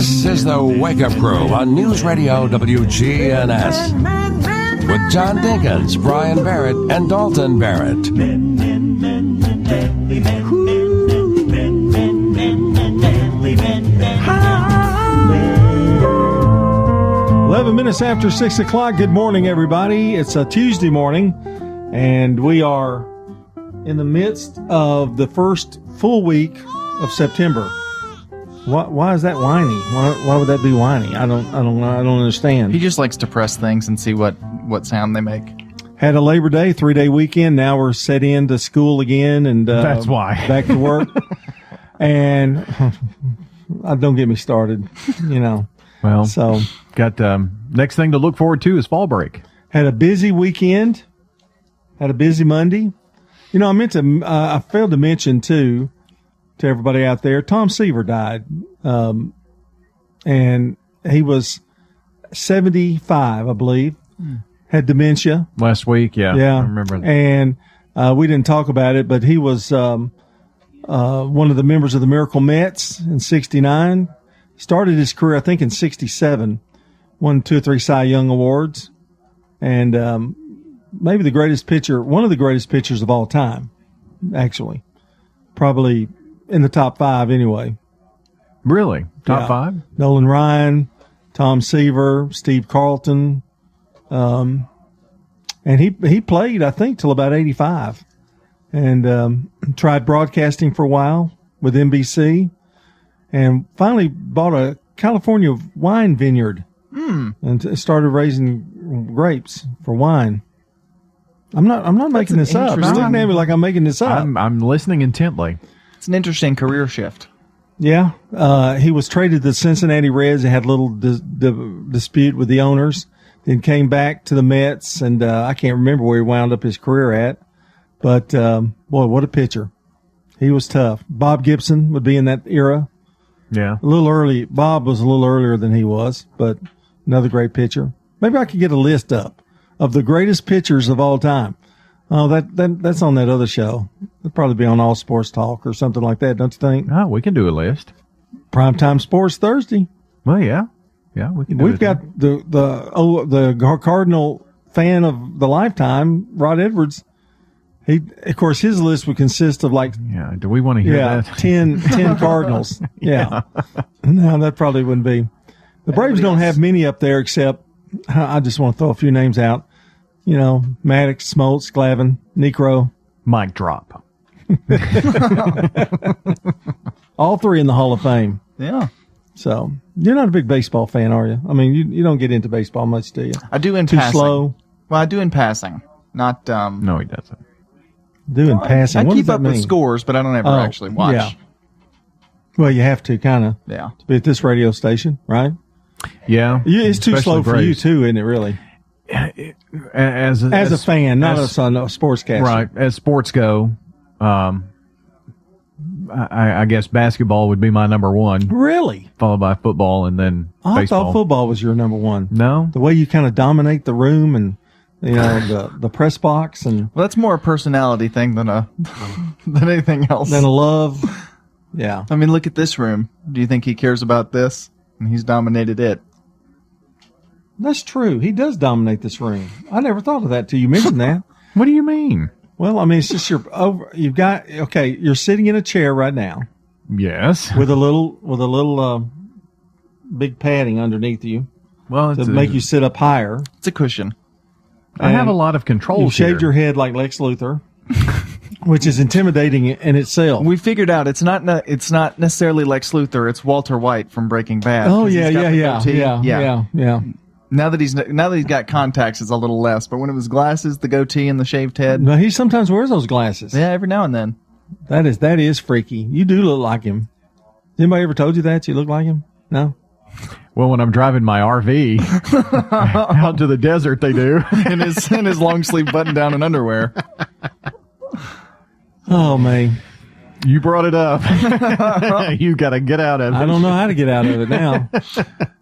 This is the Wake Up Crew on News Radio WGNS with John Dinkins, Brian Barrett, and Dalton Barrett. 11 minutes after 6 o'clock. Good morning, everybody. It's a Tuesday morning, and we are in the midst of the first full week of September. Why, why is that whiny? Why, why would that be whiny? I don't, I don't, I don't understand. He just likes to press things and see what, what sound they make. Had a Labor Day, three day weekend. Now we're set into school again, and uh, That's why. back to work. and uh, don't get me started. You know, Well, so got um, next thing to look forward to is fall break. had a busy weekend. Had a busy Monday. You know, I meant to. Uh, I failed to mention too to everybody out there. Tom Seaver died, um, and he was seventy-five, I believe. Had dementia. Last week, yeah, Yeah, I remember. that. And uh, we didn't talk about it, but he was um, uh, one of the members of the Miracle Mets in '69. Started his career, I think, in '67. Won two or three Cy Young awards, and um, maybe the greatest pitcher, one of the greatest pitchers of all time, actually, probably in the top five anyway. Really, top Yeah. five? Nolan Ryan, Tom Seaver, Steve Carlton, um, and he he played I think till about eighty five, and um, tried broadcasting for a while with NBC, and finally bought a California wine vineyard and started raising grapes for wine. I'm not I'm not making this up. Interesting- looking at me like I'm making this up. I'm I'm listening intently. It's an interesting career shift. Yeah, uh, he was traded to the Cincinnati Reds and had a little dis- di- dispute with the owners. Then came back to the Mets, and uh, I can't remember where he wound up his career at. But um, boy, what a pitcher! He was tough. Bob Gibson would be in that era. Yeah, A little early. Bob was a little earlier than he was, but another great pitcher. Maybe I could get a list up of the greatest pitchers of all time. Oh, that, that that's on that other show. It'd probably be on All Sports Talk or something like that, don't you think? oh, we can do a list. Primetime Sports Thursday. Well, yeah, yeah, we can. Do We've got the the oh the Cardinal fan of the lifetime, Rod Edwards. He, of course, his list would consist of like Yeah, do we want to hear yeah, that? 10, 10 Cardinals. Yeah. no, that probably wouldn't be. The Braves don't have many up there except I just want to throw a few names out. You know, Maddux, Smoltz, Glavine, Necro, Mic drop. all three in the Hall of Fame. Yeah. So you're not a big baseball fan, are you? I mean, you, you don't get into baseball much, do you? I do in Too passing. slow. Well, I do in passing. Not, um, No, he doesn't. do Doing passing. I what keep does that up mean? with scores, but I don't ever Oh, actually watch. yeah. Well, you have to kind of Yeah. To be at this radio station, right? Yeah, You, it's too especially slow for you too, isn't it? Really, As a, as a fan, not as a sportscaster. right? As sports go, um, I, I guess basketball would be my number one, Really, followed by football, and then I baseball. thought football was your number one. No, The way you kind of dominate the room and you know the the press box and Well, that's more a personality thing than a, than anything else. than a love. Yeah, I mean, look at this room. Do you think he cares about this? And he's dominated it. That's true. He does dominate this room. I never thought of that till you mentioned that. what do you mean? Well, I mean, it's just your over. You've got okay. You're sitting in a chair right now Yes. with a little with a little uh, big padding underneath you Well, to it's a- make you sit up higher. It's a cushion. I have a lot of control. You shaved here. your head like Lex Luthor, which is intimidating in itself. We figured out it's not ne- it's not necessarily Lex Luthor. It's Walter White from Breaking Bad. Oh he's yeah, yeah, yeah, yeah, yeah, yeah. Now that he's now that he's got contacts, it's a little less. But when it was glasses, the goatee, and the shaved head, No, he sometimes wears those glasses. yeah, every now and then. That is that is freaky. You do look like him. Anybody ever told you that you look like him? No. Well, when I'm driving my RV out to the desert, they do. in his in his long sleeve button down and underwear. Oh man, You brought it up. you got to get out of it. I don't know how to get out of it now.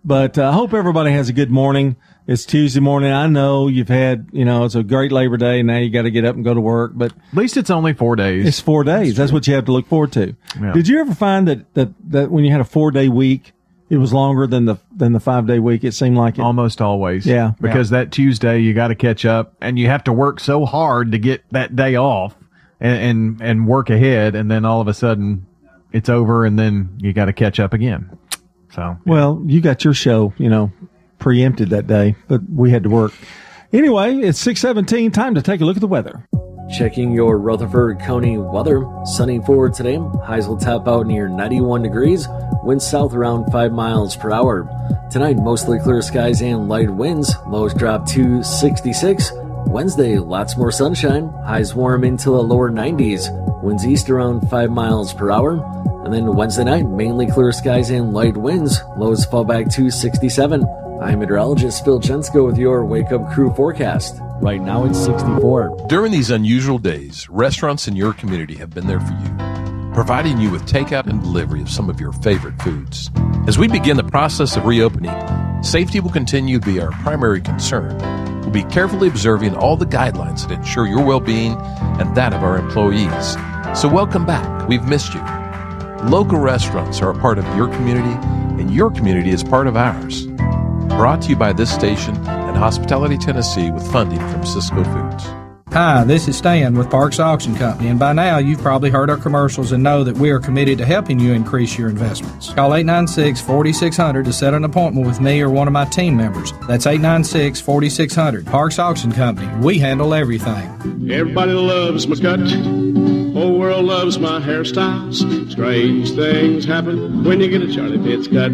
but uh, I hope everybody has a good morning. It's Tuesday morning. I know you've had, you know, it's a great Labor Day. Now you got to get up and go to work, but At least it's only four days. it's four days. That's, what you have to look forward to. Yeah. Did you ever find that, that, that when you had a four day week, it was longer than the than the five day week. It seemed like it. Almost always. Yeah. Because that Tuesday you got to catch up and you have to work so hard to get that day off and, and, and work ahead. And then all of a sudden it's over and then you got to catch up again. So, Well, you got your show, you know, preempted that day, but we had to work. Anyway, it's six seventeen. Time to take a look at the weather. Checking your Rutherford County weather. Sunny forward today. Highs will top out near 91 degrees. Winds south around 5 miles per hour. Tonight, mostly clear skies and light winds. Lows drop to 66. Wednesday, lots more sunshine. Highs warm into the lower 90s. Winds east around 5 miles per hour. And then Wednesday night, mainly clear skies and light winds. Lows fall back to 67. I'm meteorologist Phil Chensko with your Wake Up Crew forecast. Right now it's 64. During these unusual days, restaurants in your community have been there for you, providing you with takeout and delivery of some of your favorite foods. As we begin the process of reopening, safety will continue to be our primary concern. We'll be carefully observing all the guidelines that ensure your well being and that of our employees. So, welcome back. We've missed you. Local restaurants are a part of your community, and your community is part of ours. Brought to you by this station and Hospitality Tennessee with funding from Sysco Foods. Hi, this is Stan with Parks Auction Company, and by now you've probably heard our commercials and know that we are committed to helping you increase your investments. Call 896 4600 to set an appointment with me or one of my team members. That's 896 4600. Parks Auction Company. We handle everything. Everybody loves my cut. Whole world loves my hairstyles. Strange things happen when you get a Charlie Pitts cut.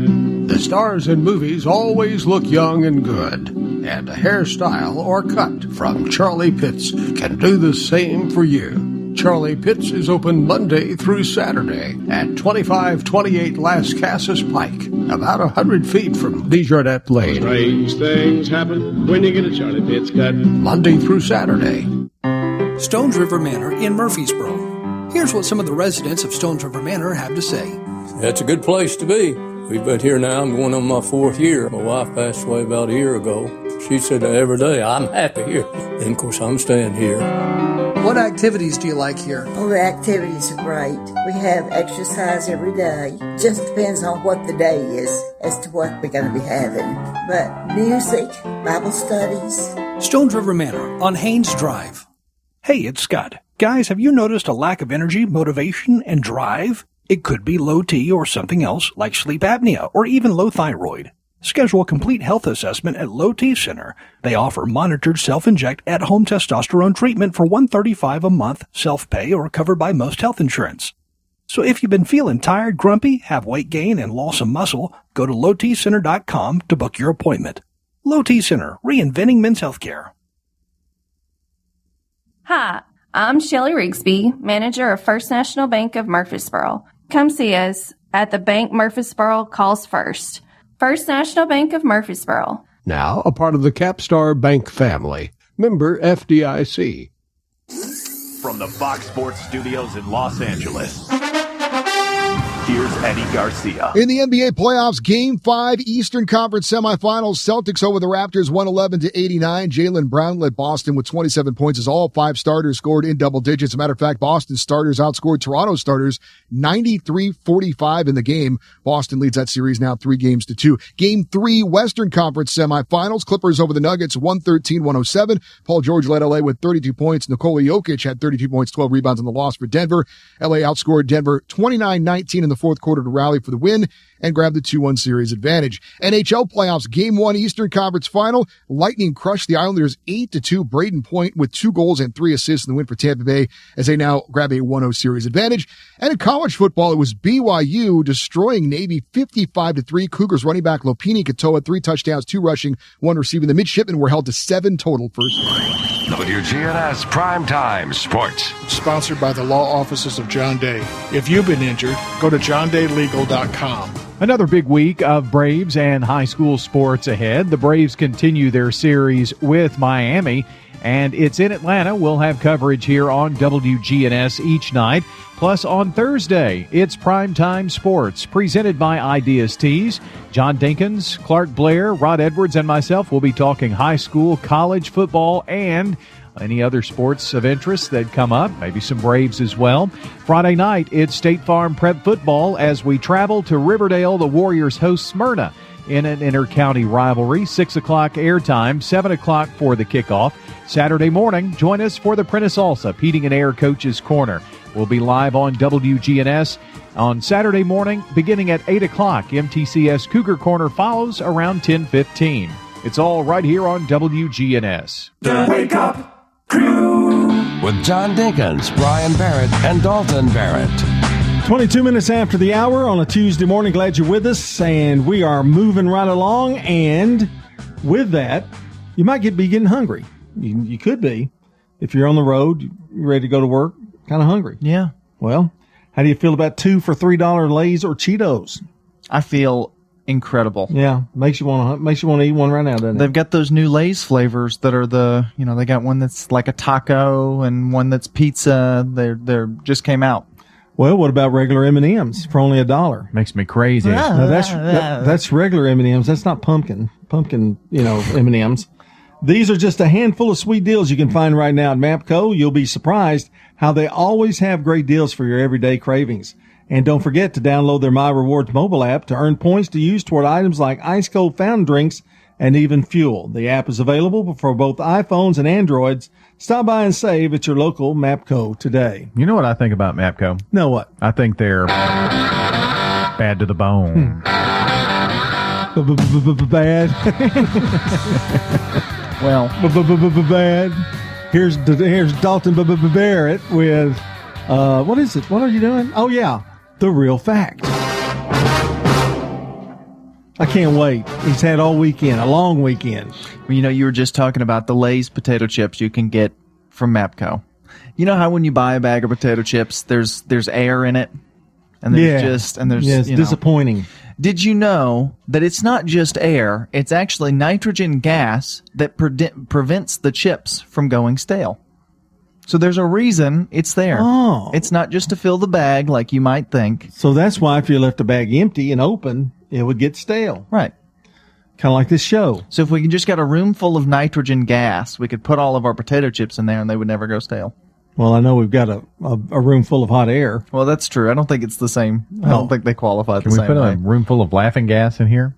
The stars in movies always look young and good, and a hairstyle or cut from Charlie Pitts can do the same for you. Charlie Pitts is open Monday through Saturday at 2528 Lascassas Pike, about a 100 feet from Desjardins Lane. Strange things happen when you get a Charlie Pitts cut. Monday through Saturday. Stones River Manor in Murfreesboro. Here's what some of the residents of Stones River Manor have to say. It's a good place to be. We've been here now. I'm going on my fourth year. My wife passed away about a year ago. She said every day, I'm happy here. And of course, I'm staying here. What activities do you like here? All the activities are great. We have exercise every day. Just depends on what the day is as to what we're going to be having. But music, Bible studies. Stones River Manor on Haynes Drive. Hey, it's Scott. Guys, have you noticed a lack of energy, motivation, and drive? It could be low T or something else like sleep apnea or even low thyroid. Schedule a complete health assessment at Low T Center. They offer monitored self-inject at-home testosterone treatment for 135 a month, self-pay or covered by most health insurance. So if you've been feeling tired, grumpy, have weight gain, and loss of muscle, go to lowtcenter.com to book your appointment. Low T Center, reinventing men's healthcare. Hi, I'm Shelly Rigsby, manager of First National Bank of Murfreesboro. Come see us at the Bank Murfreesboro Calls First. First National Bank of Murfreesboro. Now a part of the Capstar Bank family. Member FDIC. From the Fox Sports Studios in Los Angeles. Here's Eddie Garcia. In the NBA playoffs, game five, Eastern Conference semifinals, Celtics over the Raptors 111 to 89. Jaylen Brown led Boston with 27 points as all five starters scored in double digits. As a matter of fact, Boston starters outscored Toronto starters 93-45 in the game. Boston leads that series now three games to two. Game three, Western Conference semifinals, Clippers over the Nuggets 113-107. Paul George led LA with 32 points. Nikola Jokic had 32 points, 12 rebounds on the loss for Denver. LA outscored Denver 29-19 in the fourth quarter to rally for the win and grab the 2-1 series advantage. NHL playoffs, game one, Eastern Conference final. Lightning crushed the Islanders 8-2. Brayden Point with two goals and three assists in the win for Tampa Bay as they now grab a 1-0 series advantage. And in college football, it was BYU destroying Navy 55-3. Cougars running back Lopini Katoa, three touchdowns, two rushing, one receiving. The midshipmen were held to seven total first. WGNS Primetime Sports. Sponsored by the law offices of John Day. If you've been injured, go to johndaylegal.com. Another big week of Braves and high school sports ahead. The Braves continue their series with Miami, and it's in Atlanta. We'll have coverage here on WGNS each night. Plus, on Thursday, it's Primetime Sports, presented by Ideas Tees. John Dinkins, Clark Blair, Rod Edwards, and myself will be talking high school, college football, and Any other sports of interest that come up, maybe some Braves as well. Friday night, it's State Farm Prep Football as we travel to Riverdale. The Warriors host Smyrna in an inter-county rivalry. 6 o'clock airtime, 7 o'clock for the kickoff. Saturday morning, join us for the Prentice Alsop Heating and Air Coaches Corner. We'll be live on WGNS on Saturday morning, beginning at 8 o'clock. MTCS Cougar Corner follows around 1015. It's all right here on WGNS. Wake Up Crew with John Dinkins, Brian Barrett, and Dalton Barrett. 22 minutes after the hour on a Tuesday morning. Glad you're with us, and we are moving right along. And with that, you might get be getting hungry. You, you could be if you're on the road, you're ready to go to work, kind of hungry. Yeah. Well, how do you feel about two for three dollar Lay's or Cheetos? I feel incredible. Yeah, makes you want to makes you want to eat one right now, doesn't it? They've got those new Lay's flavors that are the you know they got one that's like a taco and one that's pizza. They're they're just came out. Well, what about regular M and M's for only a dollar? Makes me crazy. No, that's that, that's regular M and M's. That's not pumpkin pumpkin you know M and M's. These are just a handful of sweet deals you can find right now at Mapco. You'll be surprised how they always have great deals for your everyday cravings. And don't forget to download their My Rewards mobile app to earn points to use toward items like ice cold fountain drinks and even fuel. The app is available for both iPhones and Androids. Stop by and save at your local Mapco today. You know what I think about Mapco? Know what? I think they're bad to the bone. Bad. Well, bad. Here's here's Dalton Barrett with uh, what is it? What are you doing? Oh yeah, the real fact. I can't wait. He's had all weekend, a long weekend. Well, you know, you were just talking about the Lay's potato chips you can get from Mapco. You know how when you buy a bag of potato chips, there's there's air in it, and there's yeah. just and there's yeah, it's you know. disappointing. Did you know that it's not just air; it's actually nitrogen gas that pre- prevents the chips from going stale. So there's a reason it's there. Oh. It's not just to fill the bag like you might think. So that's why if you left the bag empty and open, it would get stale. Right. Kind of like this show. So if we just got a room full of nitrogen gas, we could put all of our potato chips in there and they would never go stale. Well, I know we've got a, a, a room full of hot air. Well, that's true. I don't think it's the same. I Oh. don't think they qualify Can the we same put way. a room full of laughing gas in here?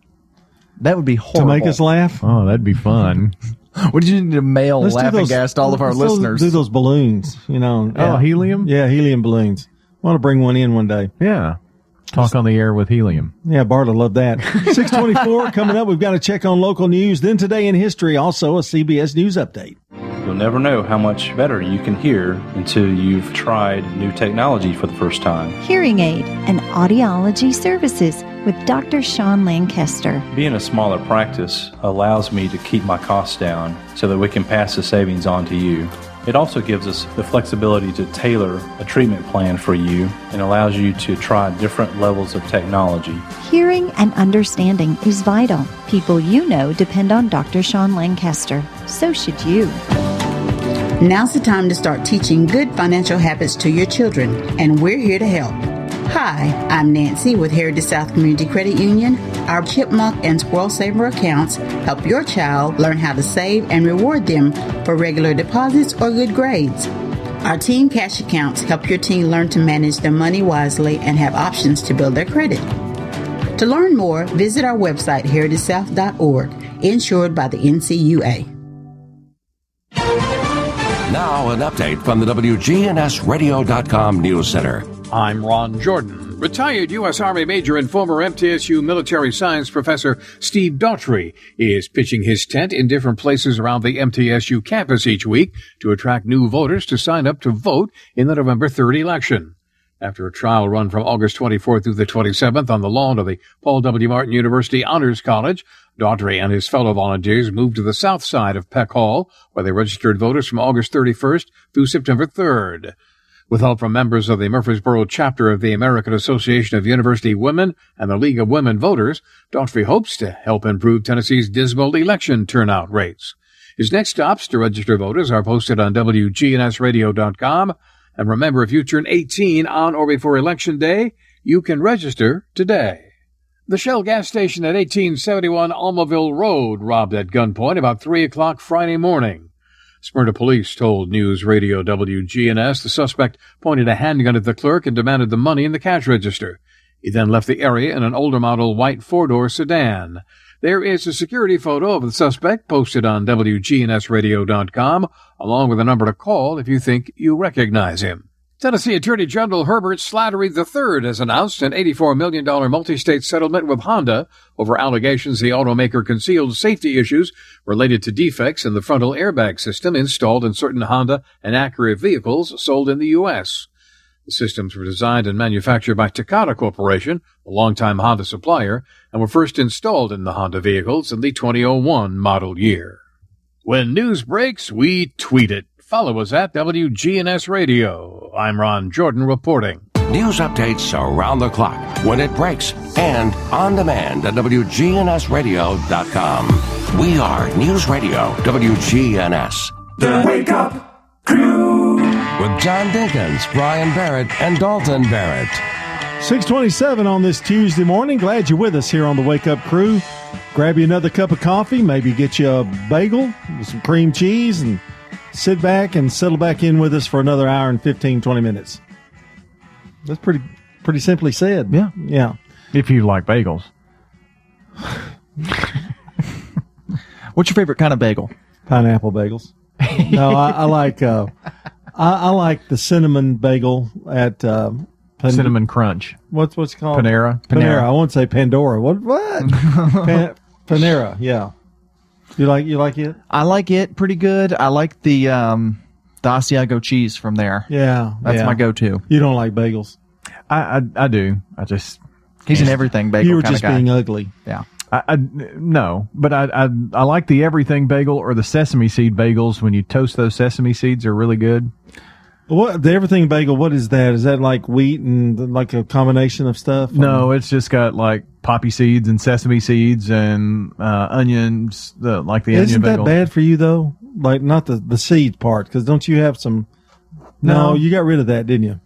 That would be horrible. To make us laugh? Oh, that'd be fun. What did you need to mail Let's do laughing those- gas to all of our let's listeners? Do those balloons, you know. Oh, helium? Yeah, helium balloons. want to bring one in one day. Yeah. Talk on the air with helium. Yeah, Bart will love that. 624 coming up. We've got to check on local news. Then today in history, also a CBS News update. You'll never know how much better you can hear until you've tried new technology for the first time. Hearing Aid and Audiology Services with Dr. Sean Lancaster. Being a smaller practice allows me to keep my costs down so that we can pass the savings on to you. It also gives us the flexibility to tailor a treatment plan for you and allows you to try different levels of technology. Hearing and understanding is vital. People you know depend on Dr. Sean Lancaster. So should you. Now's the time to start teaching good financial habits to your children, and we're here to help. Hi, I'm Nancy with Heritage South Community Credit Union. Our Chipmunk and Squirrel Saver accounts help your child learn how to save and reward them for regular deposits or good grades. Our Team Cash accounts help your teen learn to manage their money wisely and have options to build their credit. To learn more, visit our website, heritagesouth.org, insured by the NCUA. Now, an update from the WGNSradio.com News Center. I'm Ron Jordan. Retired U.S. Army Major and former MTSU military science professor Steve Daughtry is pitching his tent in different places around the MTSU campus each week to attract new voters to sign up to vote in the November 3rd election. After a trial run from August 24th through the 27th on the lawn of the Paul W. Martin University Honors College, Daughtry and his fellow volunteers moved to the south side of Peck Hall, where they registered voters from August 31st through September 3rd. With help from members of the Murfreesboro chapter of the American Association of University Women and the League of Women Voters, Daughtry hopes to help improve Tennessee's dismal election turnout rates. His next stops to register voters are posted on WGNSradio.com. And remember, if you turn 18 on or before Election Day, you can register today. The Shell gas station at 1871 Almaville Road robbed at gunpoint about 3 o'clock Friday morning. Smyrna police told News Radio WGNS the suspect pointed a handgun at the clerk and demanded the money in the cash register. He then left the area in an older model white four door sedan. There is a security photo of the suspect posted on WGNSradio.com, along with a number to call if you think you recognize him. Tennessee Attorney General Herbert Slattery III has announced an $84 million multi-state settlement with Honda over allegations the automaker concealed safety issues related to defects in the frontal airbag system installed in certain Honda and Acura vehicles sold in the U.S. The systems were designed and manufactured by Takata Corporation, a longtime Honda supplier, and were first installed in the Honda vehicles in the 2001 model year. When news breaks, we tweet it. Follow us at WGNS Radio. I'm Ron Jordan reporting. News updates around the clock, when it breaks, and on demand at WGNSradio.com. We are News Radio WGNS. The Wake Up Crew. With John Dinkins, Brian Barrett, and Dalton Barrett. 627 on this Tuesday morning. Glad you're with us here on the Wake Up Crew. Grab you another cup of coffee, maybe get you a bagel with some cream cheese, and sit back and settle back in with us for another hour and 15, 20 minutes. That's pretty pretty simply said. Yeah. Yeah. If you like bagels. What's your favorite kind of bagel? Pineapple bagels. no, I, I like uh, I, I like the cinnamon bagel at uh, Pan- Cinnamon Crunch. What's what's it called Panera. Panera. I won't say Pandora. What what? Pan- Panera. Yeah. You like you like it? I like it pretty good. I like the um, the Asiago cheese from there. Yeah, That's yeah. my go-to. You don't like bagels. I, I I do. I just He's an everything bagel You were just being ugly. Yeah. I, I no, but I, I I like the everything bagel or the sesame seed bagels. When you toast those sesame seeds, are really good. What the everything bagel? What is that? Is that like wheat and like a combination of stuff? No, it's just got like poppy seeds and sesame seeds and uh, onions, the, like the Isn't onion that bad for you though? Like not the the seed part because don't you have some? No, No. you got rid of that, didn't you?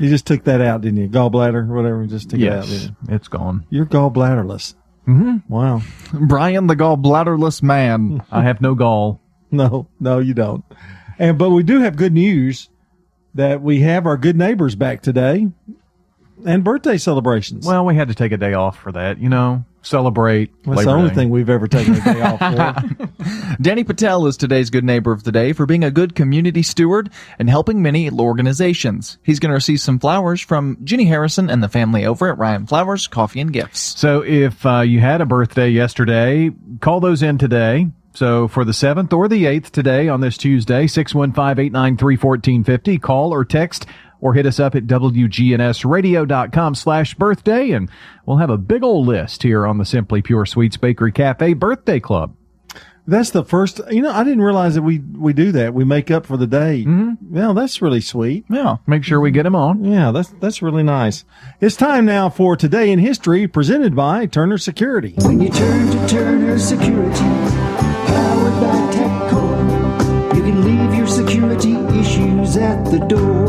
You just took that out, didn't you? Gallbladder or whatever. Just took it out. Yes, it's gone. You're gallbladderless. Mm-hmm. Wow. Brian the gallbladderless man. I have no gall. No, no, you don't. And but we do have good news that we have our good neighbors back today and birthday celebrations. Well, we had to take a day off for that. You know, celebrate. That's Labor the only Day. thing we've ever taken a day off for. Danny Patel is today's good neighbor of the day for being a good community steward and helping many organizations. He's going to receive some flowers from Jenny Harrison and the family over at Ryan Flowers Coffee and Gifts. So if uh, you had a birthday yesterday, call those in today. So for the 7th or the 8th today on this Tuesday, 615-893-1450, call or text or hit us up at WGNSradio.com slash birthday and we'll have a big old list here on the Simply Pure Sweets Bakery Cafe Birthday Club. That's the first. You know, I didn't realize that we we do that. We make up for the day. Mm-hmm. Yeah, that's really sweet. Yeah, make sure we get them on. Yeah, that's that's really nice. It's time now for today in history, presented by Turner Security. When you turn to Turner Security, the door.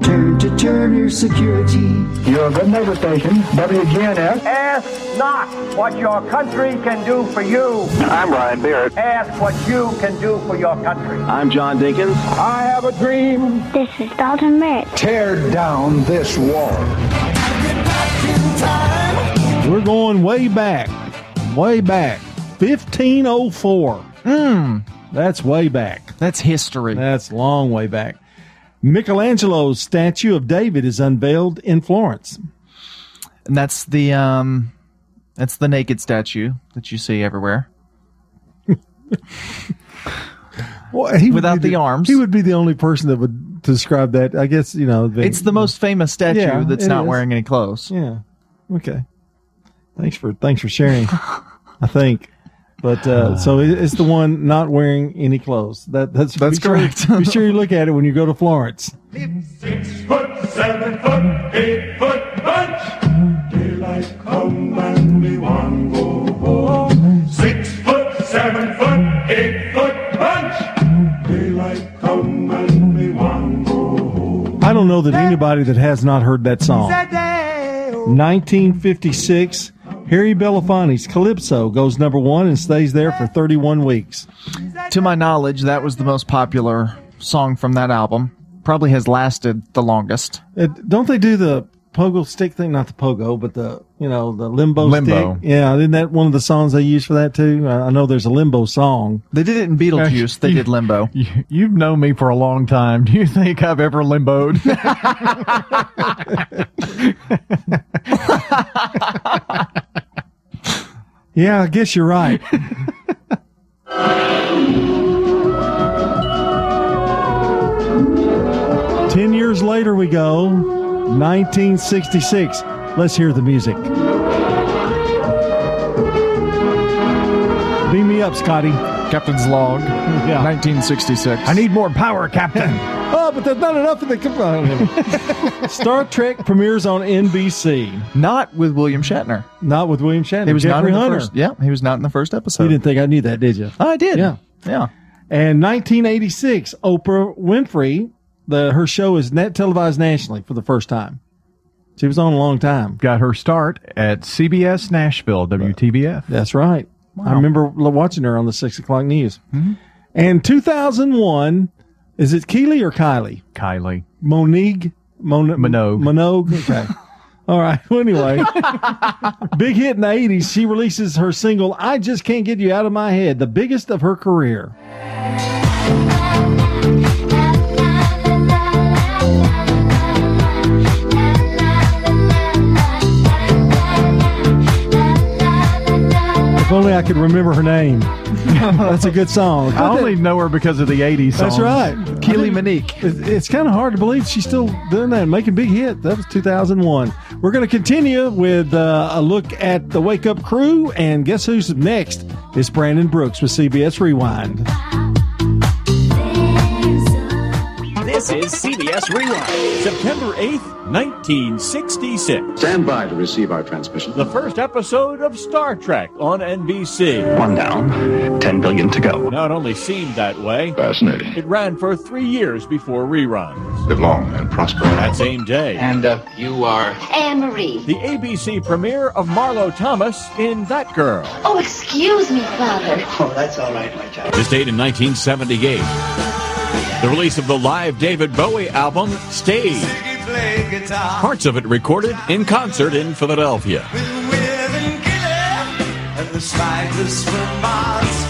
Turn to Turner Security. Your good neighbor station, WGNS. Ask not what your country can do for you. I'm Ryan Beard. Ask what you can do for your country. I'm John Dinkins. I have a dream. This is Dalton Merritt. Tear down this wall. We're going way back, way back, 1504. Mm. That's way back. That's history. That's long way back. Michelangelo's statue of David is unveiled in Florence. And that's the um that's the naked statue that you see everywhere. Well, he Without be the arms. He would be the only person that would describe that. I guess, you know. It's the most famous statue Yeah, that's not is. wearing any clothes. Yeah. Okay. Thanks for thanks for sharing. I think, but uh, so it's the one not wearing any clothes. That that's That's be sure- correct. be sure you look at it when you go to Florence. Six Foot, seven foot, eight foot bunch. Daylight come and we want go home. Six foot, seven foot, eight foot bunch. Daylight come and we want go home. I don't know that anybody that has not heard that song. 1956, Harry Belafonte's Calypso goes number one and stays there for 31 weeks. To my knowledge, that was the most popular song from that album. Probably has lasted the longest. Uh, don't they do the pogo stick thing? Not the pogo, but the you know the limbo. Limbo. Stick? Yeah, isn't that one of the songs they use for that too? I I know there's a limbo song. They did it in Beetlejuice. They did Limbo. You, you've known me for a long time. Do you think I've ever limboed? Yeah, I guess you're right. Ten years later, we go. 1966. Let's hear the music. Beam me up, Scotty. Captain's Log. Yeah. 1966. I need more power, Captain. oh, but there's not enough of the. Come on. Star Trek premieres on NBC. Not with William Shatner. Not with William Shatner. He was not Jeffrey in the first. Yeah, he was not in the first episode. You didn't think I knew that, did you? I did. Yeah. Yeah. And 1986, Oprah Winfrey, the her show is net televised nationally for the first time. She was on a long time. Got her start at CBS Nashville, WTVF. That's right. I remember watching her on the six o'clock news. Mm-hmm. And 2001, is it Keely or Kylie? Kylie. Monique? Mon- Minogue. Minogue? Okay. All right. Well, anyway, big hit in the 80s. She releases her single, I Just Can't Get You Out of My Head, the biggest of her career. If only I could remember her name. That's a good song. I only know her because of the 80s That's songs. right. Keely Monique. It- It's kind of hard to believe she's still doing that, making big hit. That was 2001. We're going to continue with uh, a look at the Wake Up Crew, and guess who's next? It's Brandon Brooks with CBS Rewind. This is CBS Rewind, September 8th, 1966. Stand by to receive our transmission. The first episode of Star Trek on NBC. One down, 10 billion to go. Now, it only seemed that way. Fascinating. It ran for three years before reruns. Live long and prosper. That same day, And uh, you are. Anne Marie. the ABC premiere of Marlo Thomas in That Girl. Oh, excuse me, Father. Oh, that's all right, my child. This date in 1978. The release of the live David Bowie album, Stage. Parts of it recorded in concert in Philadelphia.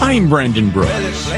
I'm Brandon Brooks.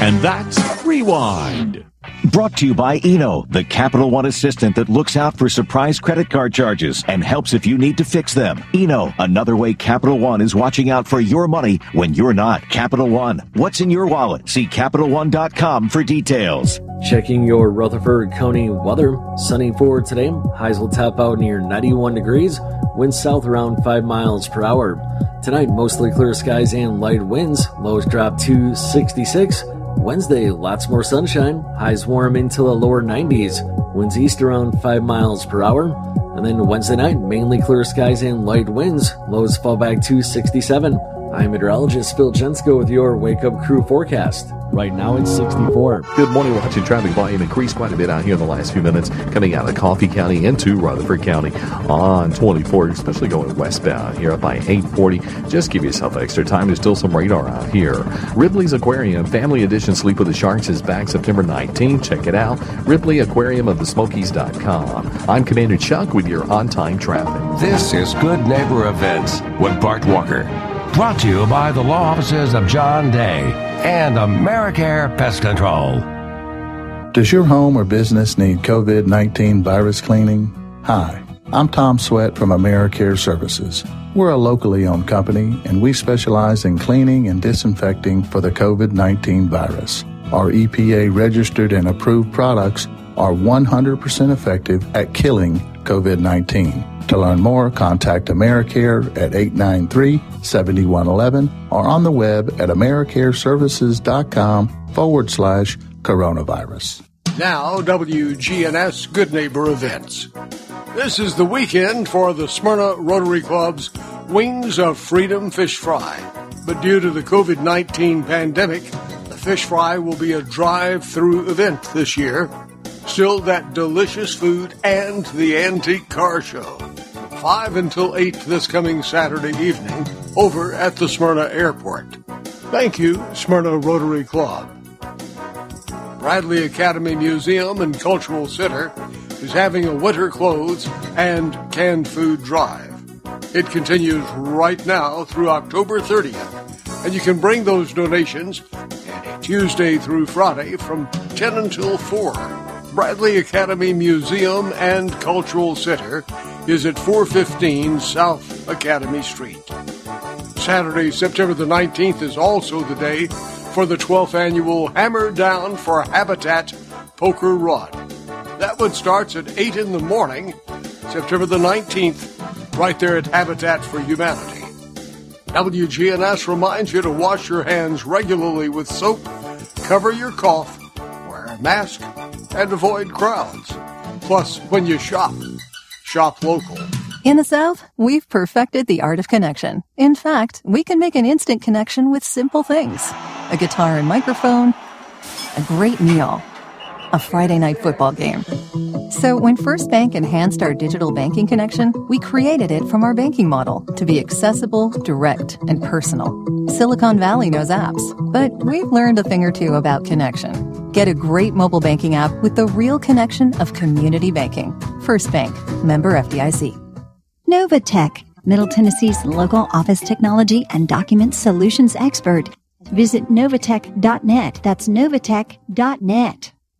And that's Rewind. Brought to you by Eno, the Capital One assistant that looks out for surprise credit card charges and helps if you need to fix them. Eno, another way Capital One is watching out for your money when you're not. Capital One, what's in your wallet? See CapitalOne.com for details. Checking your Rutherford County weather. Sunny for today. Highs will top out near 91 degrees. Winds south around 5 miles per hour. Tonight, mostly clear skies and light winds. Lows drop to 66. Wednesday, lots more sunshine. Highs warm into the lower 90s. Winds east around 5 miles per hour. And then Wednesday night, mainly clear skies and light winds. Lows fall back to 67. I'm meteorologist Phil Jensko with your Wake Up Crew forecast. Right now it's 64. Good morning. Watching traffic volume increase quite a bit out here in the last few minutes, coming out of Coffee County into Rutherford County on 24, especially going westbound here by 840. Just give yourself extra time. There's still some radar out here. Ripley's Aquarium Family Edition Sleep with the Sharks is back September 19. Check it out. Ripley Aquarium of the Smokies.com. I'm Commander Chuck with your on time traffic. This is Good Neighbor Events with Bart Walker. Brought to you by the law offices of John Day and Americare Pest Control. Does your home or business need COVID 19 virus cleaning? Hi, I'm Tom Sweat from AmeriCare Services. We're a locally owned company and we specialize in cleaning and disinfecting for the COVID 19 virus. Our EPA registered and approved products are 100% effective at killing COVID 19. To learn more, contact AmeriCare at 893 7111 or on the web at AmeriCareServices.com forward slash coronavirus. Now, WGNS Good Neighbor Events. This is the weekend for the Smyrna Rotary Club's Wings of Freedom Fish Fry. But due to the COVID 19 pandemic, the fish fry will be a drive through event this year. Still, that delicious food and the antique car show. 5 until 8 this coming Saturday evening over at the Smyrna Airport. Thank you, Smyrna Rotary Club. Bradley Academy Museum and Cultural Center is having a winter clothes and canned food drive. It continues right now through October 30th, and you can bring those donations Tuesday through Friday from 10 until 4. Bradley Academy Museum and Cultural Center is at 415 South Academy Street. Saturday, September the 19th is also the day for the 12th annual Hammer Down for Habitat Poker Run. That one starts at 8 in the morning, September the 19th, right there at Habitat for Humanity. WGNS reminds you to wash your hands regularly with soap, cover your cough, wear a mask, and avoid crowds. Plus, when you shop, shop local. In the South, we've perfected the art of connection. In fact, we can make an instant connection with simple things a guitar and microphone, a great meal, a Friday night football game. So when First Bank enhanced our digital banking connection, we created it from our banking model to be accessible, direct, and personal. Silicon Valley knows apps, but we've learned a thing or two about connection. Get a great mobile banking app with the real connection of community banking. First Bank, member FDIC. Novatech, Middle Tennessee's local office technology and document solutions expert. Visit novatech.net. That's novatech.net.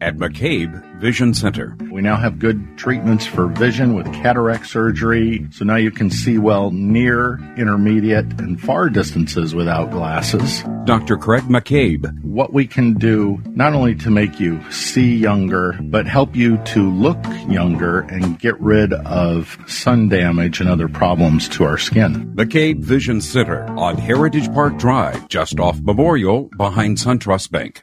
at McCabe Vision Center. We now have good treatments for vision with cataract surgery, so now you can see well near, intermediate, and far distances without glasses. Dr. Craig McCabe. What we can do not only to make you see younger, but help you to look younger and get rid of sun damage and other problems to our skin. McCabe Vision Center on Heritage Park Drive, just off Memorial behind SunTrust Bank.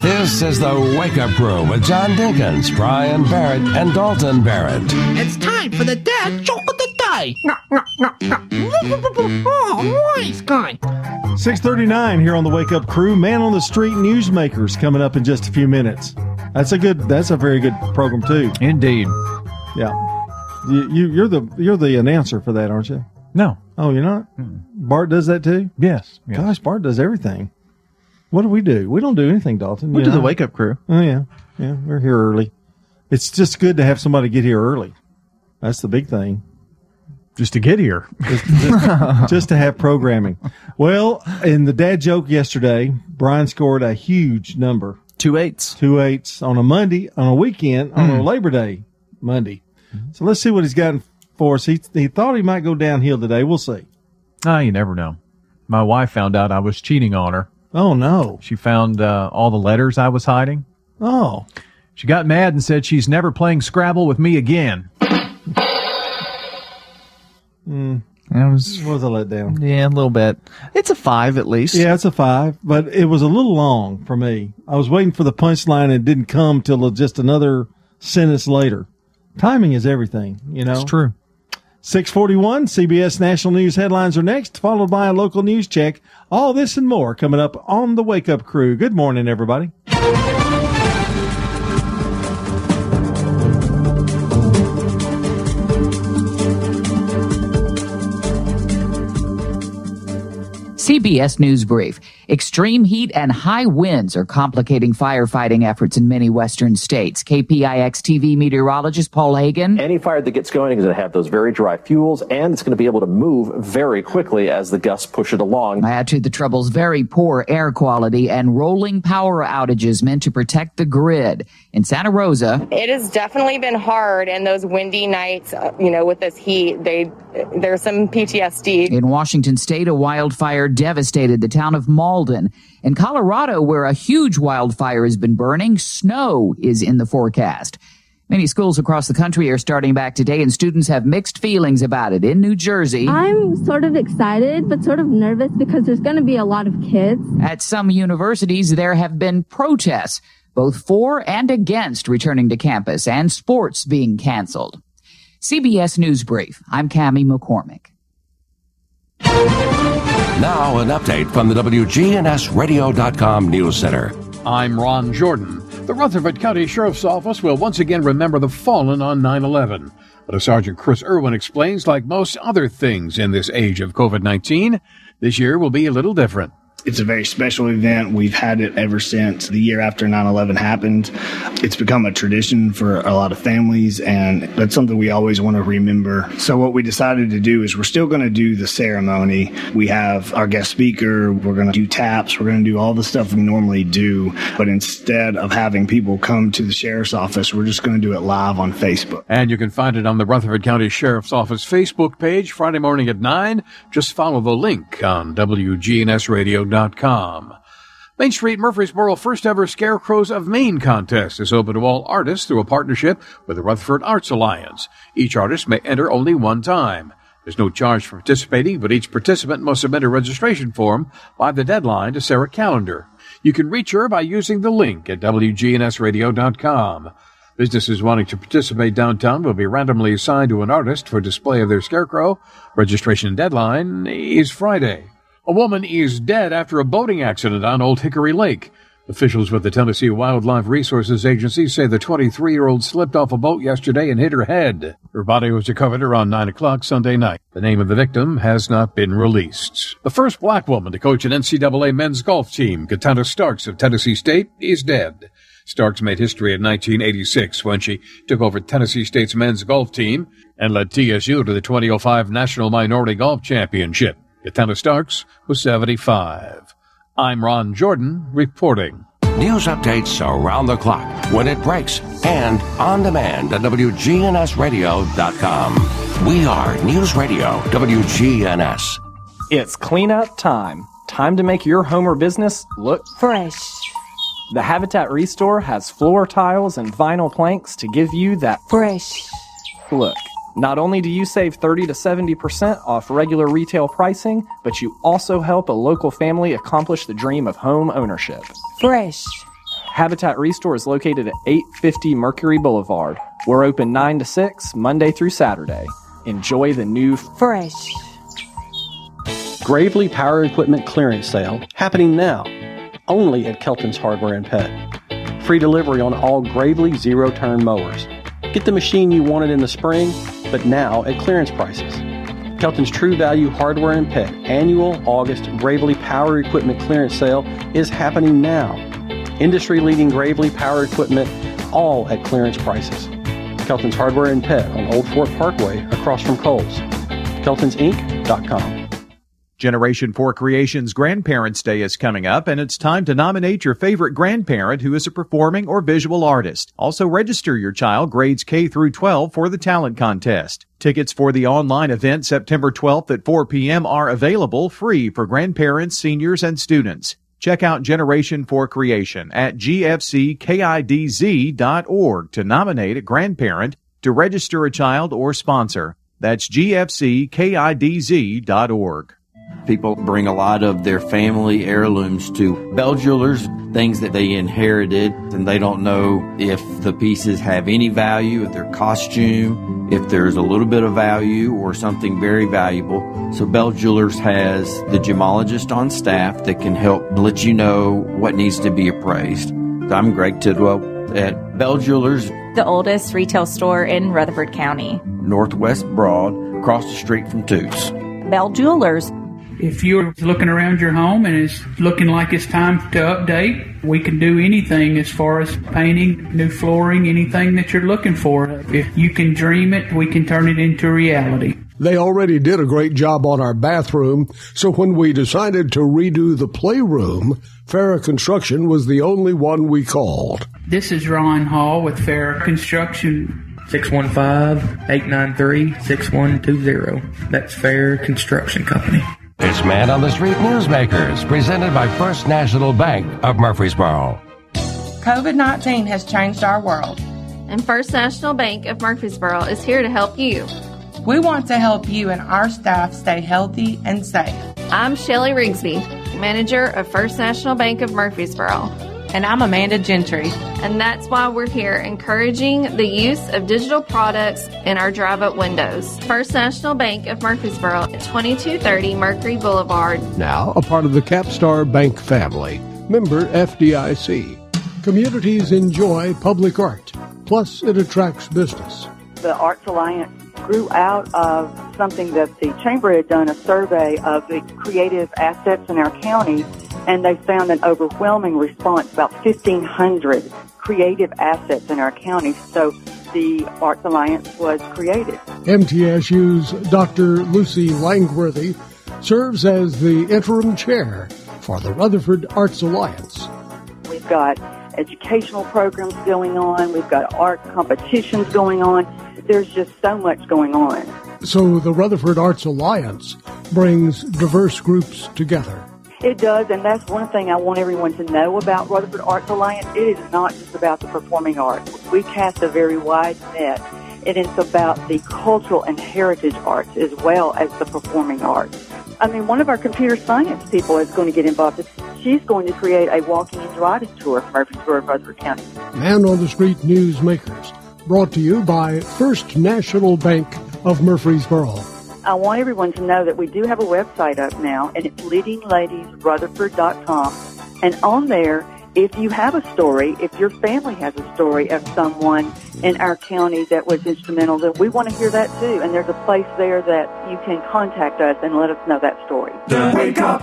This is the Wake Up Crew with John Dinkins, Brian Barrett, and Dalton Barrett. It's time for the dad joke of the day. Oh, nice guy. 639 here on the Wake Up Crew. Man on the Street Newsmakers coming up in just a few minutes. That's a good, that's a very good program too. Indeed. Yeah. You, you, you're the, you're the announcer for that, aren't you? No. Oh, you're not? Bart does that too? Yes. yes. Gosh, Bart does everything. What do we do? We don't do anything, Dalton. We You do the wake up crew. Oh yeah, yeah. We're here early. It's just good to have somebody get here early. That's the big thing. Just to get here. Just, just- just to have programming. Well, in the dad joke yesterday, Brian scored a huge number. Two eights. Two eights on a Monday, on a weekend, on Hmm. a Labor Day Monday. So let's see what he's got for us. He, he thought he might go downhill today. We'll see. Ah, you never know. My wife found out I was cheating on her. Oh no. She found uh, all the letters I was hiding. Oh. She got mad and said she's never playing Scrabble with me again. Mm, That was, was a letdown. yeah, a little bit. It's a five at least. Yeah, it's a five, but it was a little long for me. I was waiting for the punchline and it didn't come till just another sentence later. Timing is everything, you know. It's true. 641 CBS National News headlines are next, followed by a local news check. All this and more coming up on the Wake Up Crew. Good morning, everybody. CBS News Brief. Extreme heat and high winds are complicating firefighting efforts in many western states. KPIX TV meteorologist Paul Heggen. Any fire that gets going is going to have those very dry fuels and it's going to be able to move very quickly as the gusts push it along. Add to the trouble's very poor air quality and rolling power outages meant to protect the grid. In Santa Rosa, It has definitely been hard, and those windy nights, uh, you know, with this heat, they there's some PTSD. In Washington state, a wildfire devastated the town of Malden. In Colorado, where a huge wildfire has been burning, snow is in the forecast. Many schools across the country are starting back today, and students have mixed feelings about it. In New Jersey, I'm sort of excited, but sort of nervous because there's going to be a lot of kids. at some universities, there have been protests, both for and against returning to campus and sports being canceled. CBS News Brief. I'm Cami McCormick. Now, an update from the WGNSradio.com News Center. I'm Ron Jordan. The Rutherford County Sheriff's Office will once again remember the fallen on 9 11. But as Sergeant Chris Irwin explains, like most other things in this age of COVID 19, this year will be a little different. It's a very special event. We've had it ever since the year after 9 11 happened. It's become a tradition for a lot of families, and that's something we always want to remember. So, what we decided to do is we're still going to do the ceremony. We have our guest speaker, we're going to do taps, we're going to do all the stuff we normally do. But instead of having people come to the sheriff's office, we're just going to do it live on Facebook. And you can find it on the Rutherford County Sheriff's Office Facebook page Friday morning at 9. Just follow the link on WGNSradio.com. Main Street Murfreesboro first ever Scarecrows of Maine contest is open to all artists through a partnership with the Rutherford Arts Alliance. Each artist may enter only one time. There's no charge for participating, but each participant must submit a registration form by the deadline to Sarah Callender. You can reach her by using the link at WGNSradio.com. Businesses wanting to participate downtown will be randomly assigned to an artist for display of their scarecrow. Registration deadline is Friday. A woman is dead after a boating accident on Old Hickory Lake. Officials with the Tennessee Wildlife Resources Agency say the 23 year old slipped off a boat yesterday and hit her head. Her body was recovered around 9 o'clock Sunday night. The name of the victim has not been released. The first black woman to coach an NCAA men's golf team, Catana Starks of Tennessee State, is dead. Starks made history in 1986 when she took over Tennessee State's men's golf team and led TSU to the 2005 National Minority Golf Championship. Catana Starks was 75. I'm Ron Jordan reporting. News updates around the clock, when it breaks, and on demand at WGNSradio.com. We are News Radio WGNS. It's cleanup time. Time to make your home or business look fresh. The Habitat Restore has floor tiles and vinyl planks to give you that fresh look. Not only do you save 30 to 70% off regular retail pricing, but you also help a local family accomplish the dream of home ownership. Fresh. Habitat Restore is located at 850 Mercury Boulevard. We're open 9 to 6, Monday through Saturday. Enjoy the new Fresh. Gravely Power Equipment Clearance Sale happening now, only at Kelton's Hardware and Pet. Free delivery on all Gravely zero turn mowers. Get the machine you wanted in the spring, but now at clearance prices. Kelton's True Value Hardware and Pet annual August Gravely Power Equipment Clearance Sale is happening now. Industry leading Gravely Power Equipment, all at clearance prices. Kelton's Hardware and Pet on Old Fort Parkway across from Kohl's. Kelton'sInc.com. Generation 4 Creations Grandparents' Day is coming up, and it's time to nominate your favorite grandparent who is a performing or visual artist. Also, register your child grades K through 12 for the talent contest. Tickets for the online event September 12th at 4 p.m. are available free for grandparents, seniors, and students. Check out Generation 4 Creation at gfckidz.org to nominate a grandparent to register a child or sponsor. That's gfckidz.org. People bring a lot of their family heirlooms to Bell Jewelers, things that they inherited, and they don't know if the pieces have any value, if they're costume, if there's a little bit of value or something very valuable. So Bell Jewelers has the gemologist on staff that can help let you know what needs to be appraised. I'm Greg Tidwell at Bell Jewelers, the oldest retail store in Rutherford County. Northwest Broad, across the street from Toots. Bell Jewelers. If you're looking around your home and it's looking like it's time to update, we can do anything as far as painting, new flooring, anything that you're looking for. If you can dream it, we can turn it into reality. They already did a great job on our bathroom, so when we decided to redo the playroom, Farrah Construction was the only one we called. This is Ron Hall with Farrah Construction. 615-893-6120. That's Fair Construction Company. It's Man on the Street Newsmakers, presented by First National Bank of Murfreesboro. COVID 19 has changed our world. And First National Bank of Murfreesboro is here to help you. We want to help you and our staff stay healthy and safe. I'm Shelly Rigsby, manager of First National Bank of Murfreesboro. And I'm Amanda Gentry. And that's why we're here encouraging the use of digital products in our drive up windows. First National Bank of Murfreesboro at 2230 Mercury Boulevard. Now a part of the Capstar Bank family. Member FDIC. Communities enjoy public art, plus it attracts business. The Arts Alliance grew out of something that the Chamber had done a survey of the creative assets in our county, and they found an overwhelming response about 1,500 creative assets in our county. So the Arts Alliance was created. MTSU's Dr. Lucy Langworthy serves as the interim chair for the Rutherford Arts Alliance. We've got educational programs going on, we've got art competitions going on there's just so much going on. So the Rutherford Arts Alliance brings diverse groups together. It does, and that's one thing I want everyone to know about Rutherford Arts Alliance. It is not just about the performing arts. We cast a very wide net, and it's about the cultural and heritage arts as well as the performing arts. I mean, one of our computer science people is going to get involved. She's going to create a walking and driving tour for Murfreesboro, Rutherford County. Man on the Street Newsmakers brought to you by First National Bank of Murfreesboro. I want everyone to know that we do have a website up now, and it's leadingladiesrutherford.com. And on there, if you have a story, if your family has a story of someone in our county that was instrumental, then we want to hear that too. And there's a place there that you can contact us and let us know that story. The Wake Up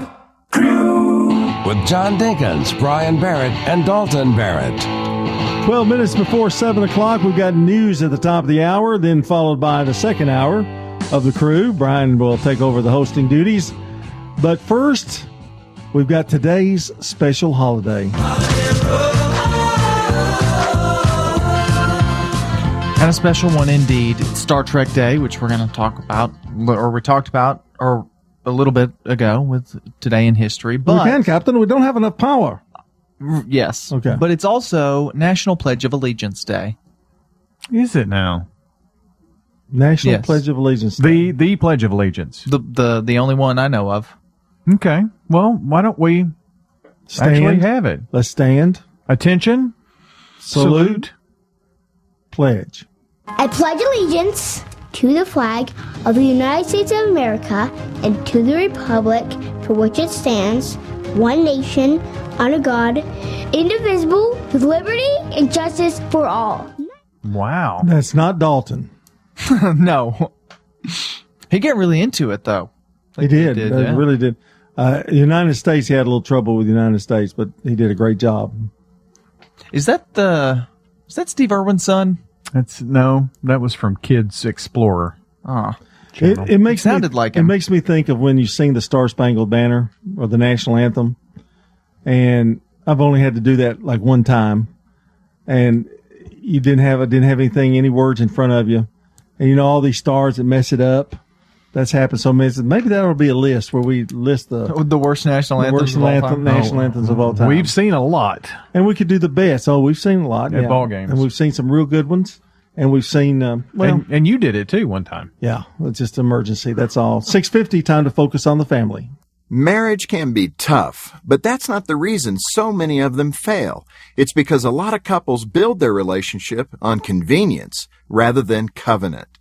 Crew with John Dinkins, Brian Barrett, and Dalton Barrett. 12 minutes before 7 o'clock, we've got news at the top of the hour, then followed by the second hour of the crew. Brian will take over the hosting duties. But first, we've got today's special holiday. And a special one indeed, Star Trek Day, which we're going to talk about, or we talked about, or a little bit ago with Today in History. But we can, Captain. We don't have enough power. Yes. Okay. But it's also National Pledge of Allegiance Day. Is it now? National Yes. Pledge of Allegiance. The the Pledge of Allegiance. The the the only one I know of. Okay. Well, why don't we Stand. actually have it? Let's stand. Attention. Salute. Pledge. I pledge allegiance to the flag of the United States of America and to the republic for which it stands, one nation, under God, indivisible, with liberty and justice for all. Wow. That's not Dalton. no. He get really into it though. He did. did, Uh, yeah. really did. Uh, United States, he had a little trouble with the United States, but he did a great job. Is that the is that Steve Irwin's son? That's no, that was from Kids Explorer. Ah. It, it makes sounded me, like it makes me think of when you sing the Star Spangled Banner or the national anthem, and I've only had to do that like one time, and you didn't have I didn't have anything any words in front of you, and you know all these stars that mess it up. That's happened so many. Maybe that'll be a list where we list the the worst national the anthems worst of all anthem- time. national Oh. anthems of all time. We've seen a lot. and we could do the best. Oh, we've seen a lot At yeah. ball games. and we've seen some real good ones, and we've seen um, well, and, and you did it too one time. yeah, it's just emergency. That's all. Six fifty. Time to focus on the family. Marriage can be tough, but that's not the reason so many of them fail. It's because a lot of couples build their relationship on convenience rather than covenant.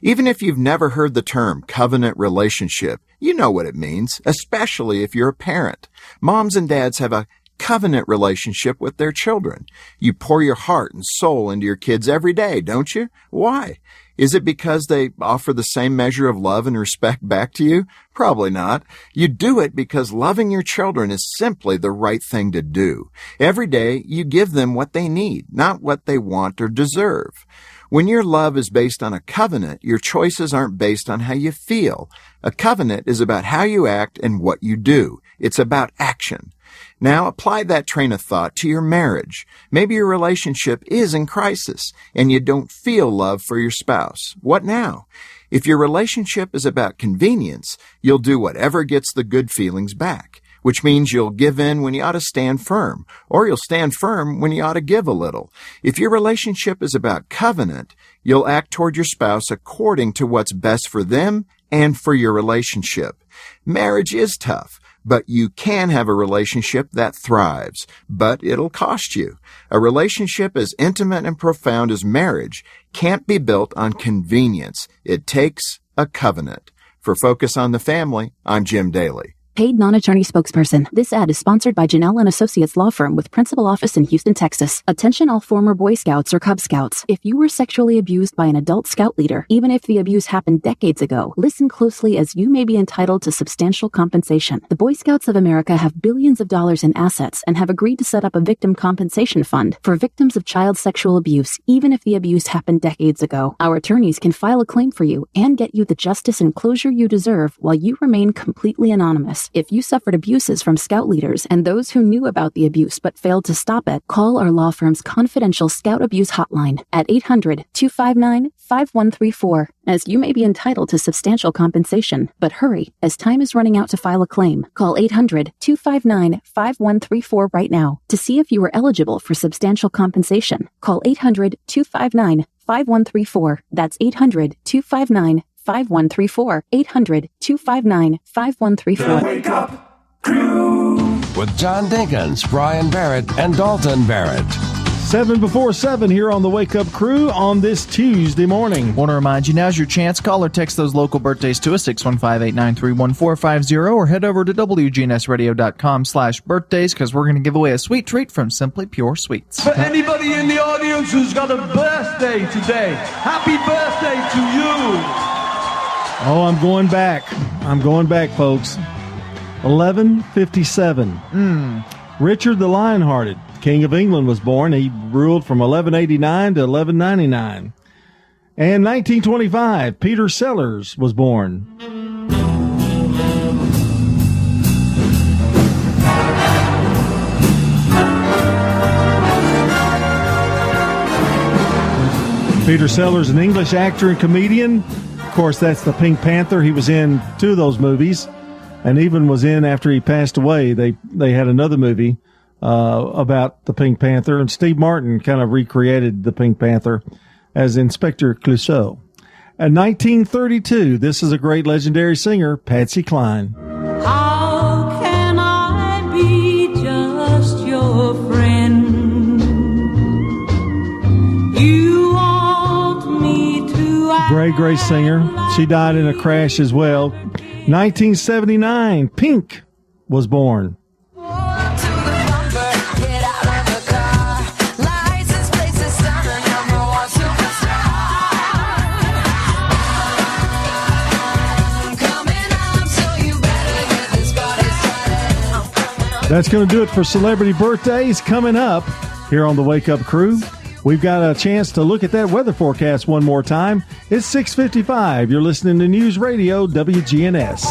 Even if you've never heard the term covenant relationship, you know what it means, especially if you're a parent. Moms and dads have a covenant relationship with their children. You pour your heart and soul into your kids every day, don't you? Why? Is it because they offer the same measure of love and respect back to you? Probably not. You do it because loving your children is simply the right thing to do. Every day you give them what they need, not what they want or deserve. When your love is based on a covenant, your choices aren't based on how you feel. A covenant is about how you act and what you do. It's about action. Now apply that train of thought to your marriage. Maybe your relationship is in crisis and you don't feel love for your spouse. What now? If your relationship is about convenience, you'll do whatever gets the good feelings back which means you'll give in when you ought to stand firm, or you'll stand firm when you ought to give a little. If your relationship is about covenant, you'll act toward your spouse according to what's best for them and for your relationship. Marriage is tough, but you can have a relationship that thrives, but it'll cost you. A relationship as intimate and profound as marriage can't be built on convenience. It takes a covenant. For Focus on the Family, I'm Jim Daly. Paid non-attorney spokesperson. This ad is sponsored by Janelle and Associates Law Firm with principal office in Houston, Texas. Attention all former Boy Scouts or Cub Scouts. If you were sexually abused by an adult scout leader, even if the abuse happened decades ago, listen closely as you may be entitled to substantial compensation. The Boy Scouts of America have billions of dollars in assets and have agreed to set up a victim compensation fund for victims of child sexual abuse, even if the abuse happened decades ago. Our attorneys can file a claim for you and get you the justice and closure you deserve while you remain completely anonymous. If you suffered abuses from scout leaders and those who knew about the abuse but failed to stop it, call our law firm's confidential scout abuse hotline at 800 259 5134, as you may be entitled to substantial compensation. But hurry, as time is running out to file a claim. Call 800 259 5134 right now to see if you are eligible for substantial compensation. Call 800 259 5134. That's 800 259 5134. 800 259 5134. Wake up crew with John Dinkins, Brian Barrett, and Dalton Barrett. Seven before seven here on the Wake Up Crew on this Tuesday morning. Want to remind you now's your chance. Call or text those local birthdays to us, 615-893-1450, or head over to WGNSradio.com slash birthdays because we're going to give away a sweet treat from Simply Pure Sweets. For anybody in the audience who's got a birthday today, happy birthday to you. Oh, I'm going back. I'm going back, folks. 1157. Mm. Richard the Lionhearted, King of England, was born. He ruled from 1189 to 1199. And 1925, Peter Sellers was born. Peter Sellers, an English actor and comedian. Course, that's the Pink Panther. He was in two of those movies, and even was in after he passed away. They they had another movie uh, about the Pink Panther, and Steve Martin kind of recreated the Pink Panther as Inspector Clouseau. In 1932, this is a great legendary singer, Patsy Cline. Great, great singer. She died in a crash as well. 1979, Pink was born. That's going to do it for celebrity birthdays coming up here on the Wake Up Crew. We've got a chance to look at that weather forecast one more time. It's 6:55. You're listening to News Radio WGNS.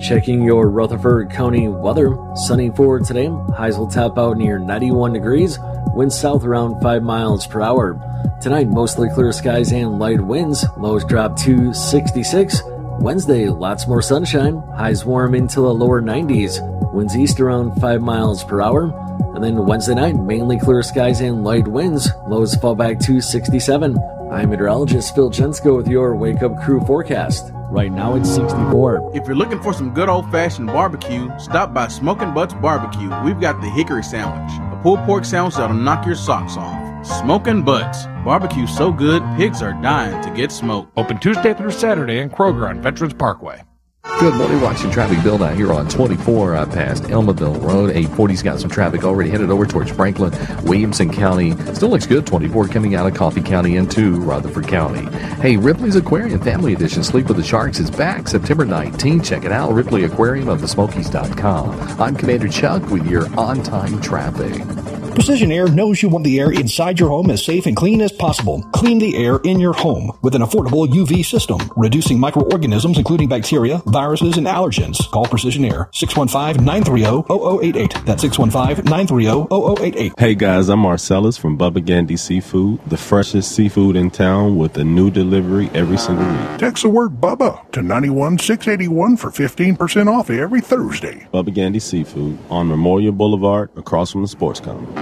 Checking your Rutherford County weather. Sunny for today. Highs will top out near 91 degrees. Winds south around 5 miles per hour. Tonight, mostly clear skies and light winds. Lows drop to 66. Wednesday, lots more sunshine. Highs warm into the lower 90s. Winds east around 5 miles per hour. And then Wednesday night, mainly clear skies and light winds. Lows fall back to 67. I'm meteorologist Phil Chensko with your Wake Up Crew forecast. Right now it's 64. If you're looking for some good old fashioned barbecue, stop by Smoking Butts Barbecue. We've got the hickory sandwich, a pulled pork sandwich that'll knock your socks off. Smoking Butts. Barbecue so good, pigs are dying to get smoked. Open Tuesday through Saturday in Kroger on Veterans Parkway. Good morning. Watching traffic build out here on 24 uh, past Almaville Road. 840's got some traffic already headed over towards Franklin, Williamson County. Still looks good. 24 coming out of Coffee County into Rutherford County. Hey, Ripley's Aquarium Family Edition Sleep with the Sharks is back September 19. Check it out. Ripley Aquarium of the Smokies.com. I'm Commander Chuck with your on time traffic. Precision Air knows you want the air inside your home as safe and clean as possible. Clean the air in your home with an affordable UV system, reducing microorganisms including bacteria, viruses, and allergens. Call Precision Air 615-930-0088. That's 615-930-0088. Hey guys, I'm Marcellus from Bubba Gandy Seafood, the freshest seafood in town with a new delivery every single week. Text the word Bubba to 91681 for 15% off every Thursday. Bubba Gandy Seafood on Memorial Boulevard across from the sports complex.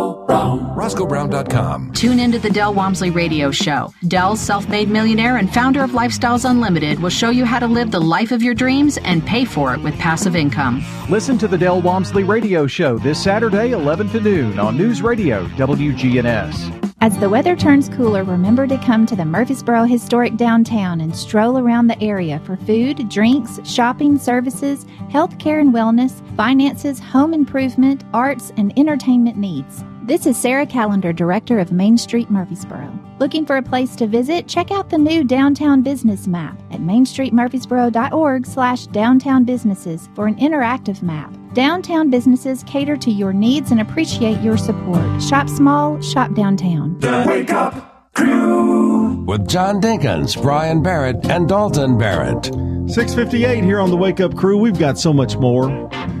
Brown. RoscoeBrown.com. Tune into the Del Walmsley Radio Show. Del's self made millionaire and founder of Lifestyles Unlimited will show you how to live the life of your dreams and pay for it with passive income. Listen to the Del Walmsley Radio Show this Saturday, 11 to noon on News Radio WGNS. As the weather turns cooler, remember to come to the Murfreesboro Historic Downtown and stroll around the area for food, drinks, shopping, services, health care and wellness, finances, home improvement, arts, and entertainment needs. This is Sarah Callender, Director of Main Street Murfreesboro. Looking for a place to visit? Check out the new Downtown Business Map at mainstreetmurfreesboro.org slash downtown businesses for an interactive map. Downtown businesses cater to your needs and appreciate your support. Shop small, shop downtown. The Wake Up Crew with John Dinkins, Brian Barrett, and Dalton Barrett. 658 here on the Wake Up Crew. We've got so much more.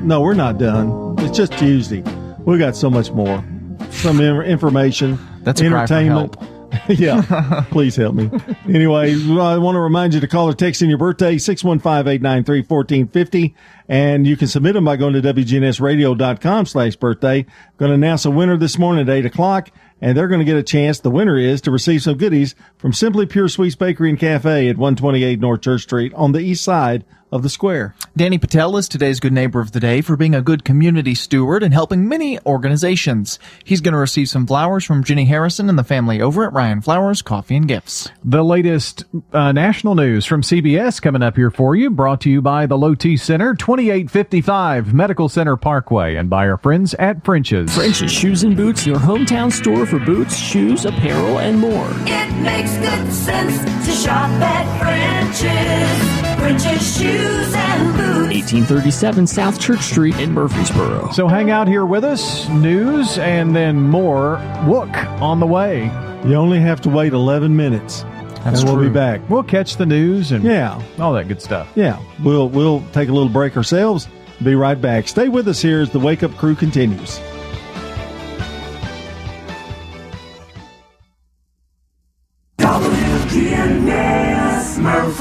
No, we're not done. It's just Tuesday. We've got so much more. Some information. That's a cry for entertainment. yeah, please help me. Anyway, I want to remind you to call or text in your birthday, 615-893-1450. And you can submit them by going to WGNSradio.com slash birthday. Going to announce a winner this morning at 8 o'clock, and they're going to get a chance. The winner is to receive some goodies from Simply Pure Sweets Bakery and Cafe at 128 North Church Street on the east side of the square. Danny Patel is today's good neighbor of the day for being a good community steward and helping many organizations. He's going to receive some flowers from Jenny Harrison and the family over at Ryan Flowers Coffee and Gifts. The latest uh, national news from CBS coming up here for you, brought to you by the Low T Center, 2855 Medical Center Parkway, and by our friends at French's. French's Shoes and Boots, your hometown store for boots, shoes, apparel, and more. It makes good sense to shop at French's. French's Shoes and Boots. 1837 South Church Street in Murfreesboro. So hang out here with us, news, and then more Wook on the way. You only have to wait 11 minutes. That's and we'll true. be back. We'll catch the news and Yeah. all that good stuff. Yeah, we'll we'll take a little break ourselves. Be right back. Stay with us here as the Wake Up Crew continues.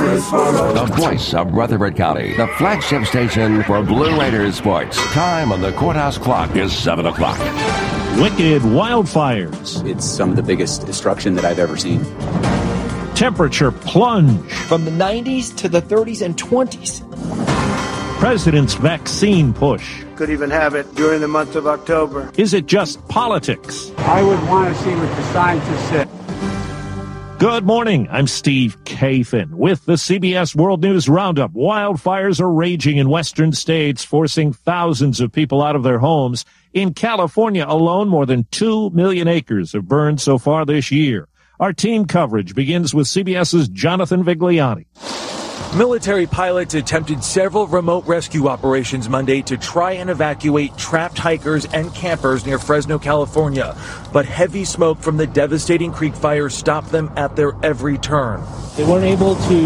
The voice of Rutherford County. The flagship station for Blue Raiders sports. Time on the courthouse clock is 7 o'clock. Wicked wildfires. It's some of the biggest destruction that I've ever seen. Temperature plunge. From the 90s to the 30s and 20s. President's vaccine push. Could even have it during the month of October. Is it just politics? I would want to see what the scientists said. Good morning. I'm Steve Kathan with the CBS World News Roundup. Wildfires are raging in western states, forcing thousands of people out of their homes. In California alone, more than 2 million acres have burned so far this year. Our team coverage begins with CBS's Jonathan Vigliotti. Military pilots attempted several remote rescue operations Monday to try and evacuate trapped hikers and campers near Fresno, California. But heavy smoke from the devastating creek fire stopped them at their every turn. They weren't able to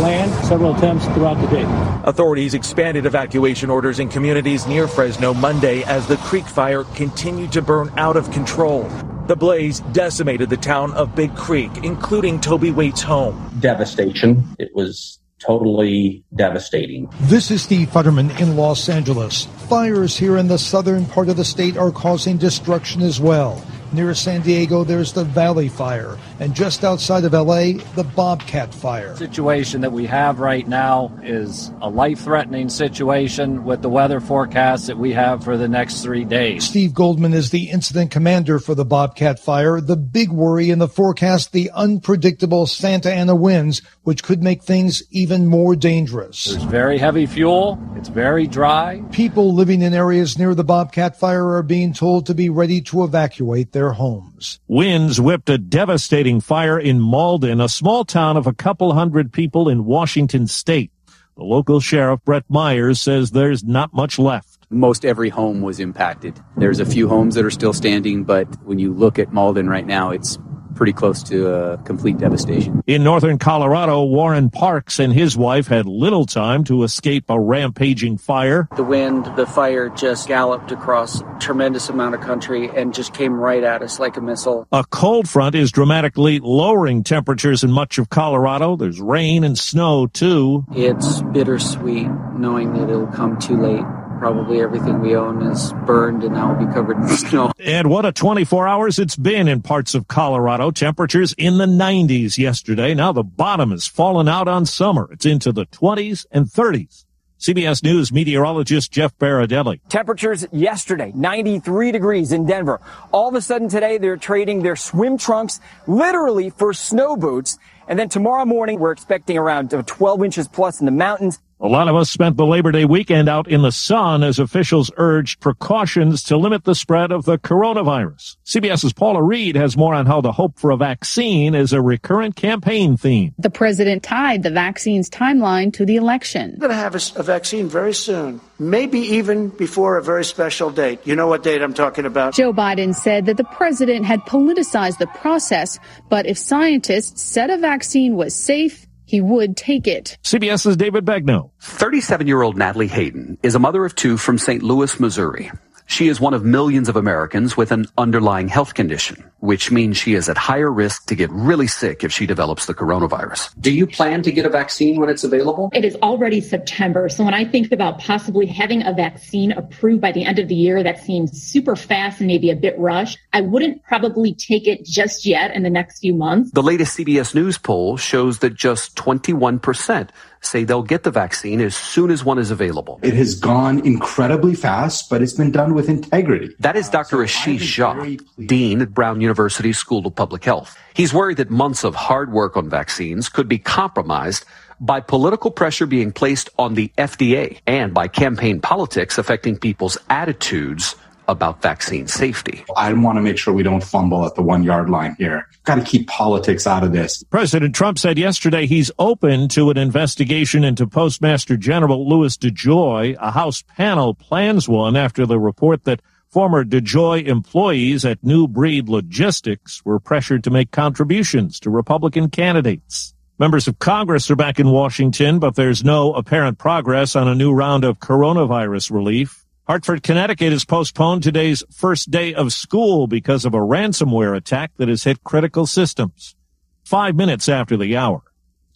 land several attempts throughout the day. Authorities expanded evacuation orders in communities near Fresno Monday as the creek fire continued to burn out of control. The blaze decimated the town of Big Creek, including Toby Waite's home. Devastation. It was totally devastating. This is Steve Futterman in Los Angeles. Fires here in the southern part of the state are causing destruction as well. Near San Diego, there's the Valley Fire, and just outside of LA, the Bobcat Fire. The situation that we have right now is a life-threatening situation with the weather forecast that we have for the next three days. Steve Goldman is the incident commander for the Bobcat Fire. The big worry in the forecast, the unpredictable Santa Ana winds, which could make things even more dangerous. There's very heavy fuel. It's very dry. People living in areas near the Bobcat Fire are being told to be ready to evacuate their homes. Winds whipped a devastating fire in Malden, a small town of a couple hundred people in Washington state. The local sheriff, Brett Myers, says there's not much left. Most every home was impacted. There's a few homes that are still standing, but when you look at Malden right now, it's pretty close to uh, complete devastation. In northern Colorado, Warren Parks and his wife had little time to escape a rampaging fire. The wind, the fire just galloped across a tremendous amount of country and just came right at us like a missile. A cold front is dramatically lowering temperatures in much of Colorado. There's rain and snow too. It's bittersweet knowing that it'll come too late. Probably everything we own is burned and now will be covered in snow. And what a 24 hours it's been in parts of Colorado. Temperatures in the 90s yesterday. Now the bottom has fallen out on summer. It's into the 20s and 30s. CBS News meteorologist Jeff Berardelli. Temperatures yesterday, 93 degrees in Denver. All of a sudden today, they're trading their swim trunks literally for snow boots. And then tomorrow morning, we're expecting around 12 inches plus in the mountains. A lot of us spent the Labor Day weekend out in the sun as officials urged precautions to limit the spread of the coronavirus. CBS's Paula Reid has more on how the hope for a vaccine is a recurrent campaign theme. The president tied the vaccine's timeline to the election. We're going to have a, a vaccine very soon, maybe even before a very special date. You know what date I'm talking about? Joe Biden said that the president had politicized the process, but if scientists said a vaccine was safe, he would take it. CBS's David Begnaud. 37 year old Natalie Hayden is a mother of two from St. Louis, Missouri. She is one of millions of Americans with an underlying health condition, which means she is at higher risk to get really sick if she develops the coronavirus. Do you plan to get a vaccine when it's available? It is already September. So when I think about possibly having a vaccine approved by the end of the year, that seems super fast and maybe a bit rushed. I wouldn't probably take it just yet in the next few months. The latest CBS News poll shows that just 21% say they'll get the vaccine as soon as one is available. It has gone incredibly fast, but it's been done with integrity. That is Dr. Ashish Jha, Dean at Brown University School of Public Health. He's worried that months of hard work on vaccines could be compromised by political pressure being placed on the FDA and by campaign politics affecting people's attitudes about vaccine safety. I want to make sure we don't fumble at the one yard line here. Got to keep politics out of this. President Trump said yesterday he's open to an investigation into Postmaster General Louis DeJoy. A House panel plans one after the report that former DeJoy employees at New Breed Logistics were pressured to make contributions to Republican candidates. Members of Congress are back in Washington, but there's no apparent progress on a new round of coronavirus relief. Hartford, Connecticut has postponed today's first day of school because of a ransomware attack that has hit critical systems. Five minutes after the hour.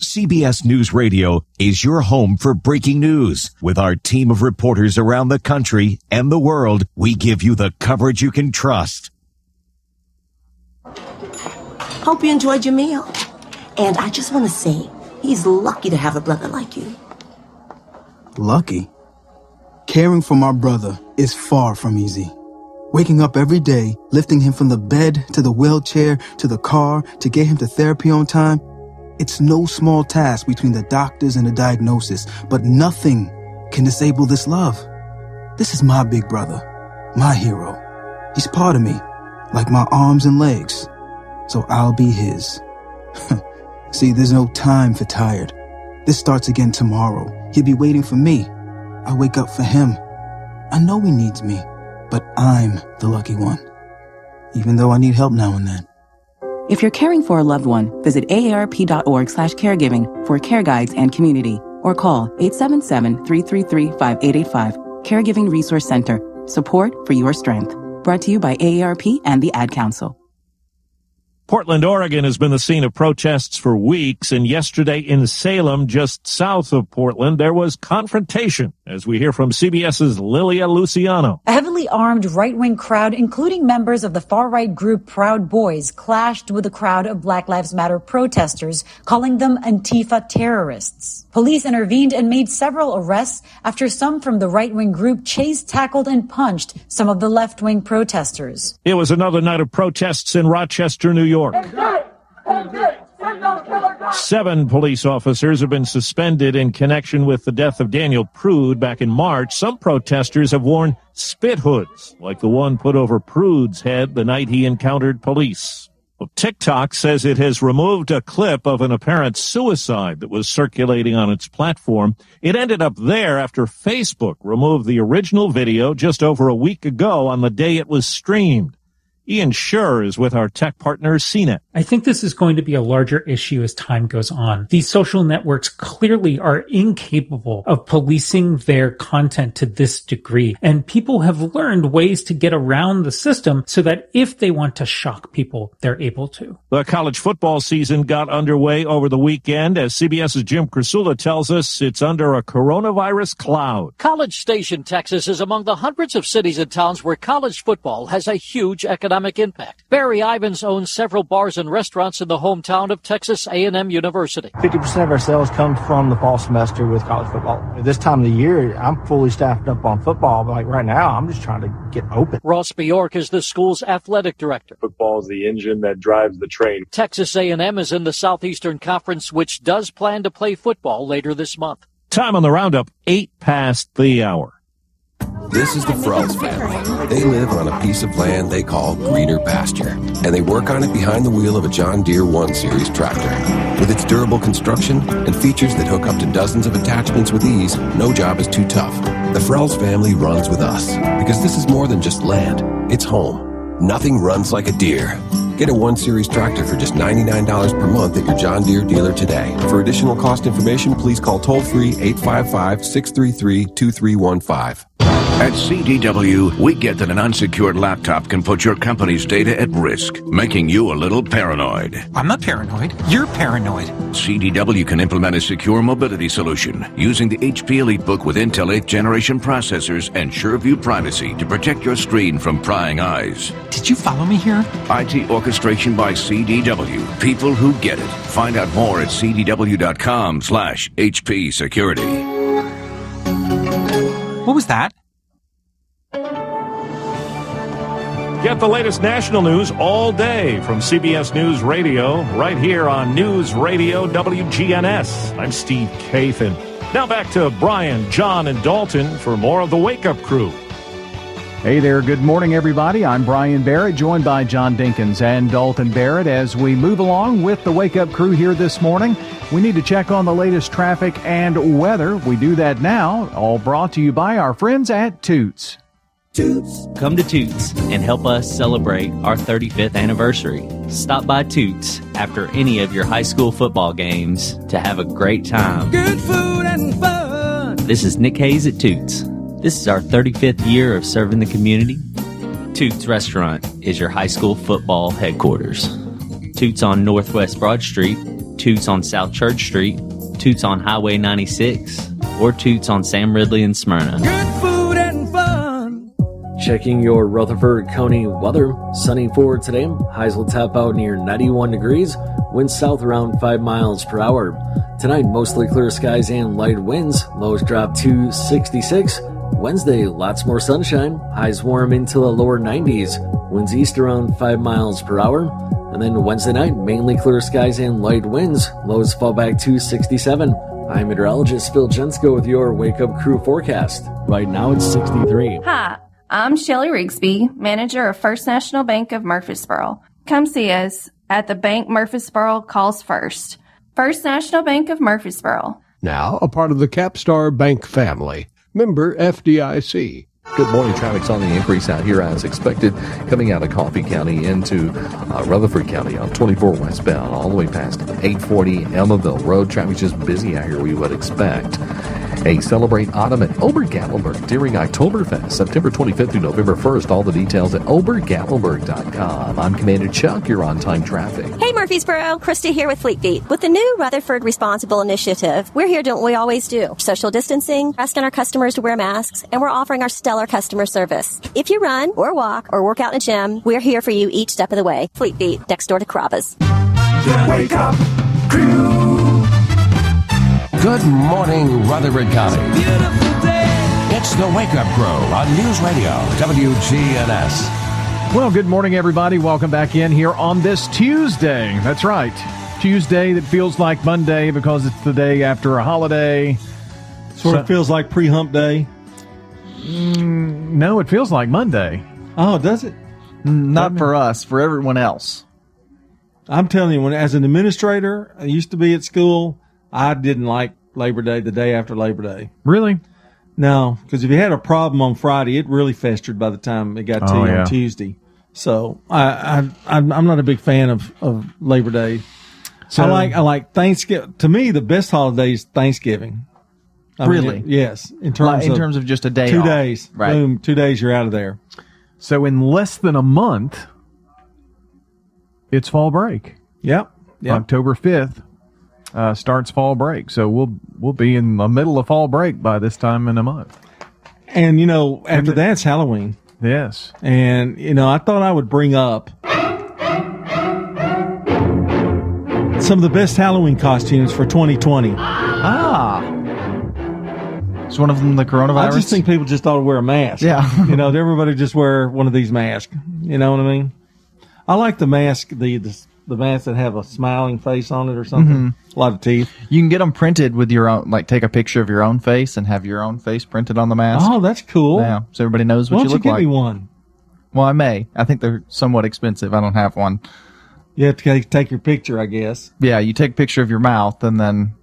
CBS News Radio is your home for breaking news. With our team of reporters around the country and the world, we give you the coverage you can trust. Hope you enjoyed your meal. And I just want to say, he's lucky to have a brother like you. Lucky? Caring for my brother is far from easy. Waking up every day, lifting him from the bed to the wheelchair to the car to get him to therapy on time, it's no small task between the doctors and the diagnosis, but nothing can disable this love. This is my big brother, my hero. He's part of me, like my arms and legs. So I'll be his. See, there's no time for tired, This starts again tomorrow. He'll be waiting for me. I wake up for him. I know he needs me, but I'm the lucky one. Even though I need help now and then. If you're caring for a loved one, visit aarp.org slash caregiving for care guides and community, or call 877-333-5885. Caregiving Resource Center. Support for your strength. Brought to you by AARP and the Ad Council. Portland, Oregon has been the scene of protests for weeks, and yesterday in Salem, just south of Portland, there was confrontation, as we hear from CBS's Lilia Luciano. A heavily armed right-wing crowd, including members of the far-right group Proud Boys, clashed with a crowd of Black Lives Matter protesters, calling them Antifa terrorists. Police intervened and made several arrests after some from the right-wing group chased, tackled, and punched some of the left-wing protesters. It was another night of protests in Rochester, New York. Seven police officers have been suspended in connection with the death of Daniel Prude back in March. Some protesters have worn spit hoods, like the one put over Prude's head the night he encountered police. Well, TikTok says it has removed a clip of an apparent suicide that was circulating on its platform. It ended up there after Facebook removed the original video just over a week ago on the day it was streamed. Ian Sherr is with our tech partner CNET. I think this is going to be a larger issue as time goes on. These social networks clearly are incapable of policing their content to this degree. And people have learned ways to get around the system so that if they want to shock people, they're able to. The college football season got underway over the weekend. As CBS's Jim Krasula tells us, it's under a coronavirus cloud. College Station, Texas is among the hundreds of cities and towns where college football has a huge economic economic impact. Barry Ivans owns several bars and restaurants in the hometown of Texas A&M University. 50% of our sales come from the fall semester with college football. At This time of the year, I'm fully staffed up on football, but like right now, I'm just trying to get open. Ross Bjork is the school's athletic director. Football is the engine that drives the train. Texas A&M is in the Southeastern Conference, which does plan to play football later this month. Time on the roundup, eight past the hour. This is the Frells family. They live on a piece of land they call greener pasture, and they work on it behind the wheel of a John Deere 1 Series tractor. With its durable construction and features that hook up to dozens of attachments with ease, no job is too tough. The Frells family runs with us because this is more than just land, it's home. Nothing runs like a Deere. Get a 1 Series tractor for just $99 per month at your John Deere dealer today. For additional cost information, please call toll free 855 633 2315. At CDW, we get that an unsecured laptop can put your company's data at risk, making you a little paranoid. I'm not paranoid. You're paranoid. CDW can implement a secure mobility solution using the HP EliteBook with Intel 8th generation processors and SureView privacy to protect your screen from prying eyes. Did you follow me here? IT orchestration by CDW. People who get it. Find out more at cdw.com slash HP security. What was that? Get the latest national news all day from CBS News Radio, right here on News Radio WGNS. I'm Steve Kathan. Now back to Brian, John, and Dalton for more of the Wake Up Crew. Hey there, good morning, everybody. I'm Brian Barrett, joined by John Dinkins and Dalton Barrett. As we move along with the Wake Up Crew here this morning, we need to check on the latest traffic and weather. We do that now, all brought to you by our friends at Toots. Toots. Come to Toots and help us celebrate our 35th anniversary. Stop by Toots after any of your high school football games to have a great time. Good food and fun. This is Nick Hayes at Toots. This is our 35th year of serving the community. Toots Restaurant is your high school football headquarters. Toots on Northwest Broad Street, Toots on South Church Street, Toots on Highway 96, or Toots on Sam Ridley and Smyrna. Good food and fun. Checking your Rutherford County weather. Sunny for today. Highs will tap out near 91 degrees. Winds south around 5 miles per hour. Tonight, mostly clear skies and light winds. Lows drop to 66. Wednesday, lots more sunshine. Highs warm into the lower 90s. Winds east around 5 miles per hour. And then Wednesday night, mainly clear skies and light winds. Lows fall back to 67. I'm meteorologist Phil Jensko with your Wake Up Crew forecast. Right now it's 63. Hi, I'm Shelly Rigsby, manager of First National Bank of Murfreesboro. Come see us at the Bank Murfreesboro Calls First. First National Bank of Murfreesboro. now a part of the Capstar Bank family. Member FDIC. Good morning. Traffic's on the increase out here as expected, coming out of Coffee County into uh, Rutherford County on 24 westbound, all the way past 840 Almaville Road. Traffic's just busy out here, we would expect. A Celebrate Autumn at Obergatlinburg during Oktoberfest, September 25th through November 1st. All the details at obergatlinburg.com. I'm Commander Chuck. You're on time traffic. Hey, Murfreesboro. Krista here with Fleet Feet. With the new Rutherford Responsible Initiative, we're here doing what we always do. Social distancing, asking our customers to wear masks, and we're offering our stellar customer service. If you run or walk or work out in a gym, we're here for you each step of the way. Fleet Feet, next door to Carrabba's. Wake up, crew. Good morning, Rutherford County. It's the Wake Up Crew on News Radio WGNS. Well, good morning, everybody. Welcome back in here on this Tuesday. That's right. Tuesday that feels like Monday because it's the day after a holiday. Sort of feels like pre hump day. Mm, no, it feels like Monday. Oh, does it? Not for us, for everyone else. I'm telling you, when as an administrator, I used to be at school. I didn't like Labor Day the day after Labor Day. Really? No, because if you had a problem on Friday, it really festered by the time it got to Oh, you yeah. on Tuesday. So I, I I'm I'm not a big fan of, of Labor Day. So- I like I like Thanksgiving. To me, the best holiday is Thanksgiving. I mean, Really? yes. In terms Like, in of terms of just a day two off. days. Right. Boom. Two days. You're out of there. So in less than a month, it's fall break. Yep. Yep. October fifth uh, starts fall break. So we'll we'll be in the middle of fall break by this time in a month. And you know, after that's Halloween. Yes. And you know, I thought I would bring up some of the best Halloween costumes for 2020. Ah. Is one of them the coronavirus? I just think people just ought to wear a mask. Yeah. you know, everybody just wear one of these masks. You know what I mean? I like the mask, the the, the masks that have a smiling face on it or something. Mhm. A lot of teeth. You can get them printed with your own, like take a picture of your own face and have your own face printed on the mask. Oh, that's cool. Yeah, so everybody knows what Why you don't you look give like. me one? Well, I may. I think they're somewhat expensive. I don't have one. You have to take- take your picture, I guess. Yeah, you take a picture of your mouth and then.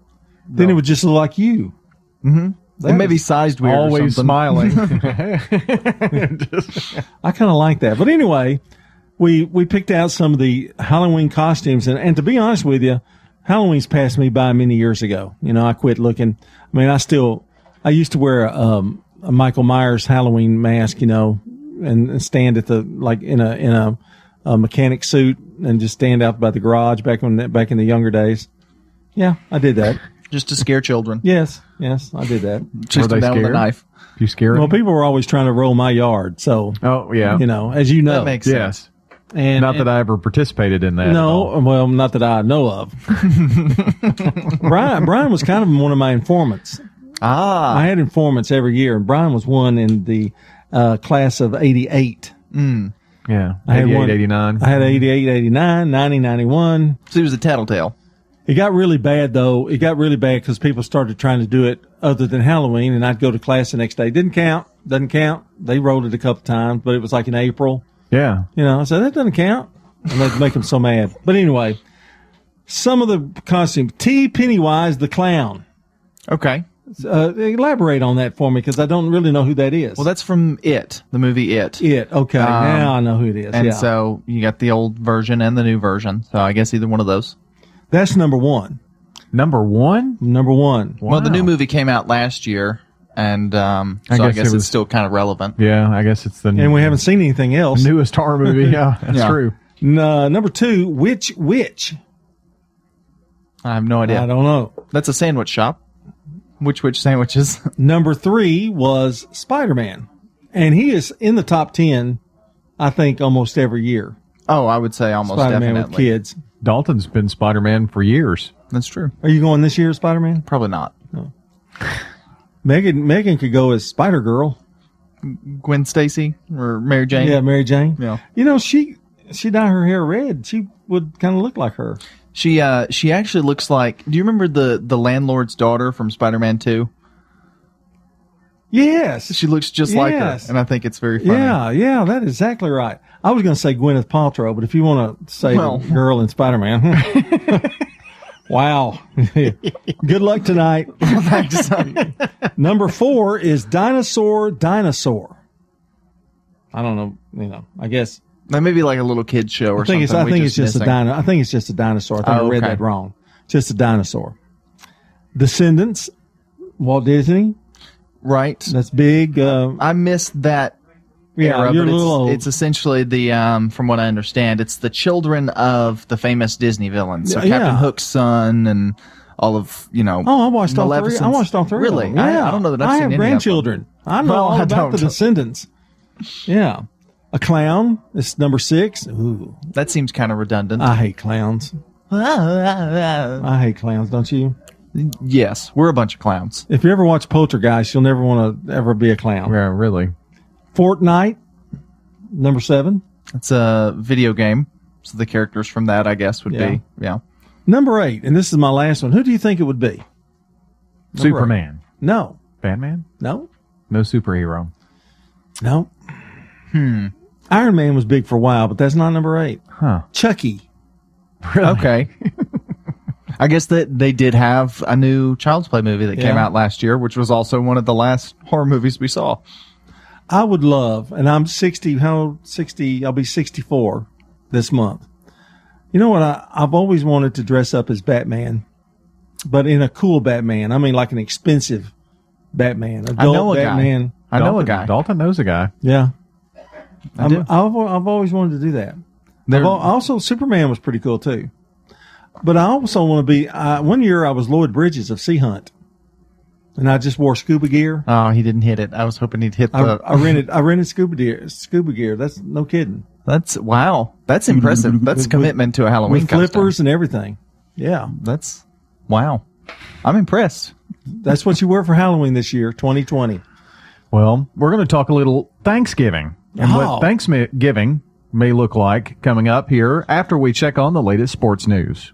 Then it would just look like you. Mm-hmm. It may be sized weird. Always smiling. I kind of like that. But anyway, we we picked out some of the Halloween costumes, and, and to be honest with you, Halloween's passed me by many years ago. You know, I quit looking. I mean, I still I used to wear a, um, a Michael Myers Halloween mask, you know, and, and stand at the like in a in a, a mechanic suit and just stand out by the garage back when back in the younger days. Yeah, I did that. Just to scare children. Yes, yes, I did that. Chase them down with a knife. You scared? Well, people were always trying to roll my yard, so Oh yeah. you know, as you know, That makes yes. sense. And Not that I ever participated in that. no, well, not that I know of. Brian, Brian was kind of one of my informants. Ah, I had informants every year, and Brian was one in the uh, class of '88. Mm. Yeah. I had 88, one- 89. I had 88, 89, 90, 91. So he was a tattletale. It got really bad though. It got really bad because people started trying to do it other than Halloween, and I'd go to class the next day. Didn't count. Doesn't count. They rolled it a couple times, but it was like in April. Yeah. You know, I said that doesn't count, and they'd make them so mad. But anyway, some of the costume. T. Pennywise the clown. Okay. Uh, elaborate on that for me because I don't really know who that is. Well, that's from It, the movie It. it. Okay, Um, now I know who it is. And yeah. so you got the old version and the new version. So I guess either one of those. That's number one. Number one. Number one. Well, the new movie came out last year, and um, so I guess guess, it was- it's still kind of relevant. Yeah. I guess it's the And we haven't seen anything else. newest horror movie. Yeah. That's Yeah. true. N- uh, number two, which witch? I have no idea. I don't know. That's a sandwich shop. Which which sandwiches? Number three was Spider Man, and he is in the top ten. I think almost every year. oh, I would say almost Spider Man definitely. with kids. Dalton's been Spider Man for years. That's true. Are you going this year, Spider Man? Probably not. Megan Megan could go as Spider Girl. Gwen Stacy or Mary Jane. Yeah, Mary Jane. Yeah. You know she she dye her hair red. She would kind of look like her. She uh she actually looks like. Do you remember the the landlord's daughter from Spider Man Two? Yes. She looks just like her, and I think it's very funny. Yeah, yeah, that is exactly right. I was going to say Gwyneth Paltrow, but if you want to say Well. girl in Spider Man, hmm. Wow. Good luck tonight. Number four is Dinosaur Dinosaur. I don't know. You know, I guess That may be like a little kid show or I think it's. something. I we think it's just missing. a dino. I think it's just a dinosaur. I think Oh, I read okay. that wrong. Just a dinosaur. Descendants, Walt Disney. Right. That's big. Uh, I missed that. Yeah, era, you're but a little it's, old. it's essentially the, um, from what I understand, it's the children of the famous Disney villains. So Yeah. Captain Hook's son and all of you know. Oh, I watched all three. I watched all three. Really? them. I, Yeah. I don't know that I've I seen have any grandchildren. Of them. I know Well, all about the descendants. Yeah, a clown. It's number six. Ooh, That seems kind of redundant. I hate clowns. I hate clowns. Don't you? Yes, we're a bunch of clowns. If you ever watch Poltergeist, you'll never want to ever be a clown. Yeah, really. Fortnite, number seven. It's a video game, so the characters from that, I guess, would Yeah. be yeah. Number eight, and this is my last one. Who do you think it would be? Number Superman. eight. No. Batman? No. No superhero. No. Hmm. Iron Man was big for a while, but that's not number eight. Huh. Chucky. Okay. I guess that they did have a new Child's Play movie that came out last year, which was also one of the last horror movies we saw. I would love, and I'm 60, how 60, I'll be 64 this month. You know what? I, I've always wanted to dress up as Batman, but in a cool Batman. I mean, like an expensive Batman. I know a guy. Batman. I know a guy. Dalton knows a guy. Yeah. I I'm, I've, I've always wanted to do that. I've al- also, Superman was pretty cool too. But I also want to be, uh, one year I was Lloyd Bridges of Sea Hunt. And I just wore scuba gear. Oh, he didn't hit it. I was hoping he'd hit I, the. I rented, I rented scuba gear, scuba gear. That's no kidding. That's wow. That's impressive. That's With- commitment to a Halloween with costume. flippers and everything. Yeah. That's wow. I'm impressed. That's what you wear for Halloween this year, 2020. Well, we're going to talk a little Thanksgiving and Oh. what Thanksgiving may look like coming up here after we check on the latest sports news.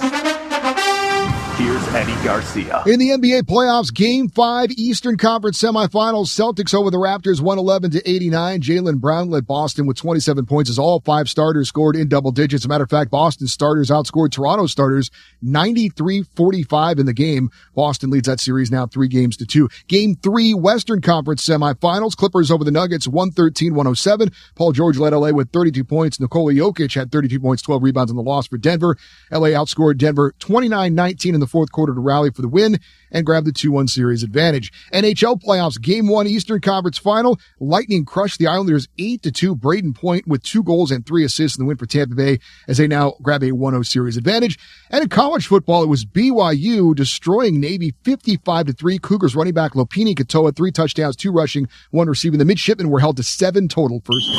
here's Eddie Garcia. In the NBA playoffs, game five, Eastern Conference semifinals, Celtics over the Raptors 111 to 89. Jaylen Brown led Boston with 27 points as all five starters scored in double digits. Matter of fact, Boston starters outscored Toronto starters 93-45 in the game. Boston leads that series now three games to two. Game three, Western Conference semifinals, Clippers over the Nuggets 113-107. Paul George led LA with 32 points. Nikola Jokic had 32 points, 12 rebounds in the loss for Denver. LA outscored Denver 29-19 in the fourth quarter to rally for the win and grab the 2-1 series advantage. NHL playoffs, game one, Eastern Conference final. Lightning crushed the Islanders 8-2. Brayden Point with two goals and three assists in the win for Tampa Bay as they now grab a 1-0 series advantage. And in college football, it was BYU destroying Navy 55-3. Cougars running back Lopini Katoa, three touchdowns, two rushing, one receiving. The midshipmen were held to seven total first.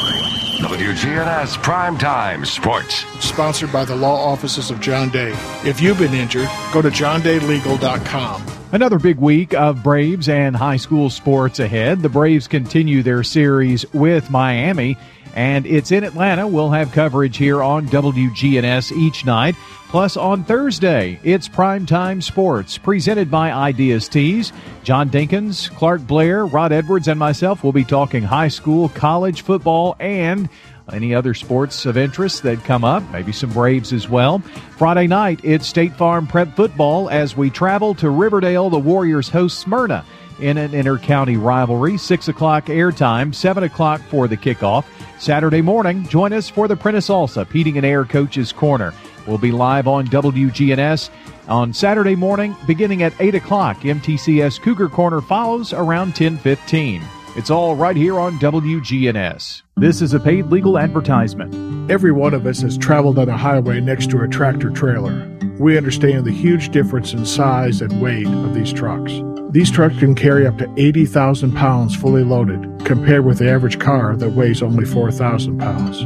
WGNS Primetime Sports. Sponsored by the law offices of John Day. If you've been injured, go to johndaylegal.com. Another big week of Braves and high school sports ahead. The Braves continue their series with Miami, and it's in Atlanta. We'll have coverage here on WGNS each night. Plus, on Thursday, it's Primetime Sports, presented by Ideas Tees. John Dinkins, Clark Blair, Rod Edwards, and myself will be talking high school, college football, and any other sports of interest that come up, maybe some Braves as well. Friday night, it's State Farm Prep Football as we travel to Riverdale. The Warriors host Smyrna in an inter-county rivalry. 6 o'clock airtime, 7 o'clock for the kickoff. Saturday morning, join us for the Prentice Alsop Heating and Air Coaches Corner. We'll be live on WGNS on Saturday morning beginning at 8 o'clock. MTCS Cougar Corner follows around 1015. It's all right here on WGNS. This is a paid legal advertisement. Every one of us has traveled on a highway next to a tractor trailer. We understand the huge difference in size and weight of these trucks. These trucks can carry up to 80,000 pounds fully loaded, compared with the average car that weighs only 4,000 pounds.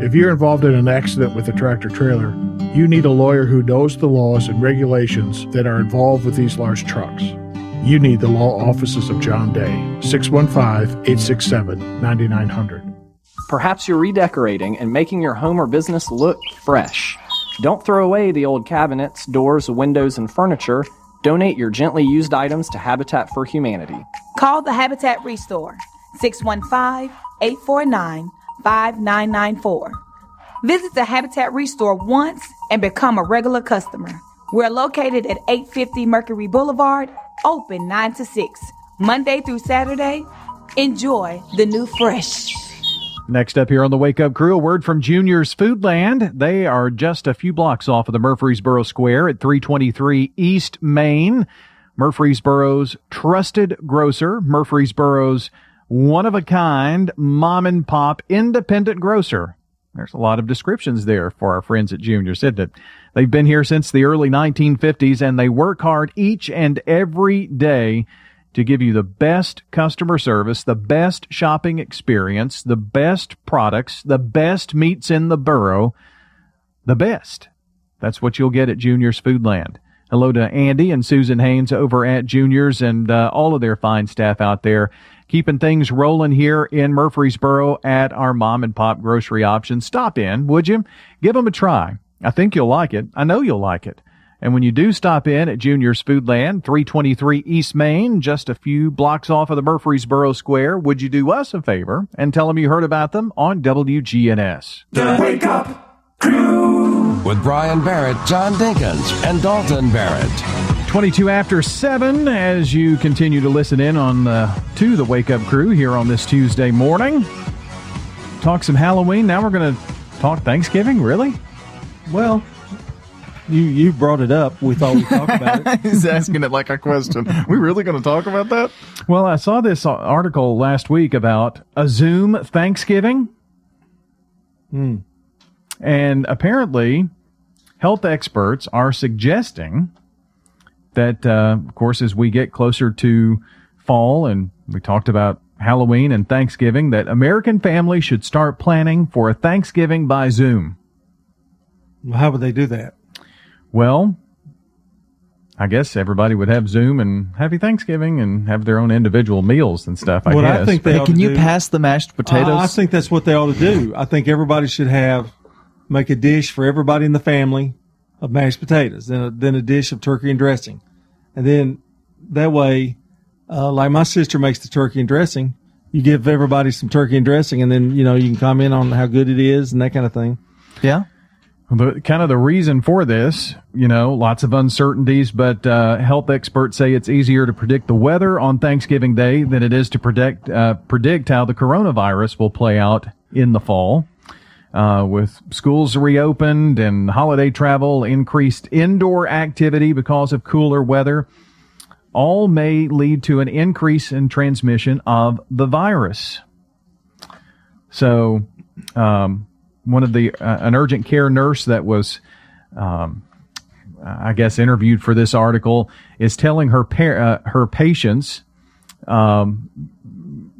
If you're involved in an accident with a tractor trailer, you need a lawyer who knows the laws and regulations that are involved with these large trucks. You need the law offices of John Day, 615 867 9900. Perhaps you're redecorating and making your home or business look fresh. Don't throw away the old cabinets, doors, windows, and furniture. Donate your gently used items to Habitat for Humanity. Call the Habitat Restore 615 849 5994. Visit the Habitat Restore once and become a regular customer. We're located at 850 Mercury Boulevard, open 9 to 6, Monday through Saturday. Enjoy the new fresh. Next up here on the Wake Up Crew, a word from Junior's Foodland. They are just a few blocks off of the Murfreesboro Square at 323 East Main. Murfreesboro's trusted grocer, Murfreesboro's one of a kind mom and pop independent grocer. There's a lot of descriptions there for our friends at Junior's, isn't it? They've been here since the early 1950s and they work hard each and every day to give you the best customer service, the best shopping experience, the best products, the best meats in the borough, the best. That's what you'll get at Junior's Foodland. Hello to Andy and Susan Haynes over at Junior's and uh, all of their fine staff out there, keeping things rolling here in Murfreesboro at our mom and pop grocery option. Stop in, would you? Give them a try. I think you'll like it. I know you'll like it. And when you do stop in at Junior's Foodland, 323 East Main, just a few blocks off of the Murfreesboro Square, would you do us a favor and tell them you heard about them on WGNS? Wake Up Crew with Brian Barrett, John Dinkins, and Dalton Barrett. 22 after 7 as you continue to listen in on the, to the Wake Up Crew here on this Tuesday morning. Talk some Halloween. Now we're going to talk Thanksgiving, really? Well, you you brought it up. We thought we'd talk about it. He's asking it like a question. we really going to talk about that? Well, I saw this article last week about a Zoom Thanksgiving. Hmm. And apparently, health experts are suggesting that, uh, of course, as we get closer to fall and we talked about Halloween and Thanksgiving, that American families should start planning for a Thanksgiving by Zoom. Well, how would they do that? Well, I guess everybody would have Zoom and Happy Thanksgiving and have their own individual meals and stuff. I What I think they Hey, ought can to you do- pass the mashed potatoes? Uh, I think that's what they ought to do. I think everybody should have make a dish for everybody in the family of mashed potatoes, then a, then a dish of turkey and dressing, and then that way, uh, like my sister makes the turkey and dressing, you give everybody some turkey and dressing, and then you know you can comment on how good it is and that kind of thing. Yeah. But kind of the reason for this, you know, lots of uncertainties, but uh, health experts say it's easier to predict the weather on Thanksgiving Day than it is to predict uh, predict how the coronavirus will play out in the fall. Uh, with schools reopened and holiday travel, increased indoor activity because of cooler weather, all may lead to an increase in transmission of the virus. So, um, one of the uh, an urgent care nurse that was, um, I guess, interviewed for this article is telling her par- uh, her patients, um,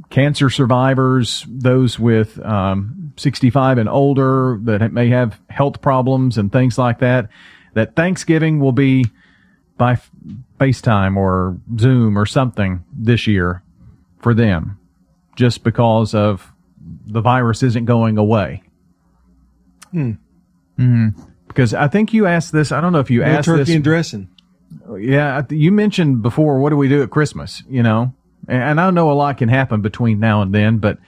cancer survivors, those with um, 65 and older that may have health problems and things like that, that Thanksgiving will be by FaceTime or Zoom or something this year for them, just because of the virus isn't going away. Hmm. Mm-hmm. Because I think you asked this. I don't know if you No asked turkey this. and dressing. Yeah, you mentioned before. What do we do at Christmas? You know, and, and I know a lot can happen between now and then, but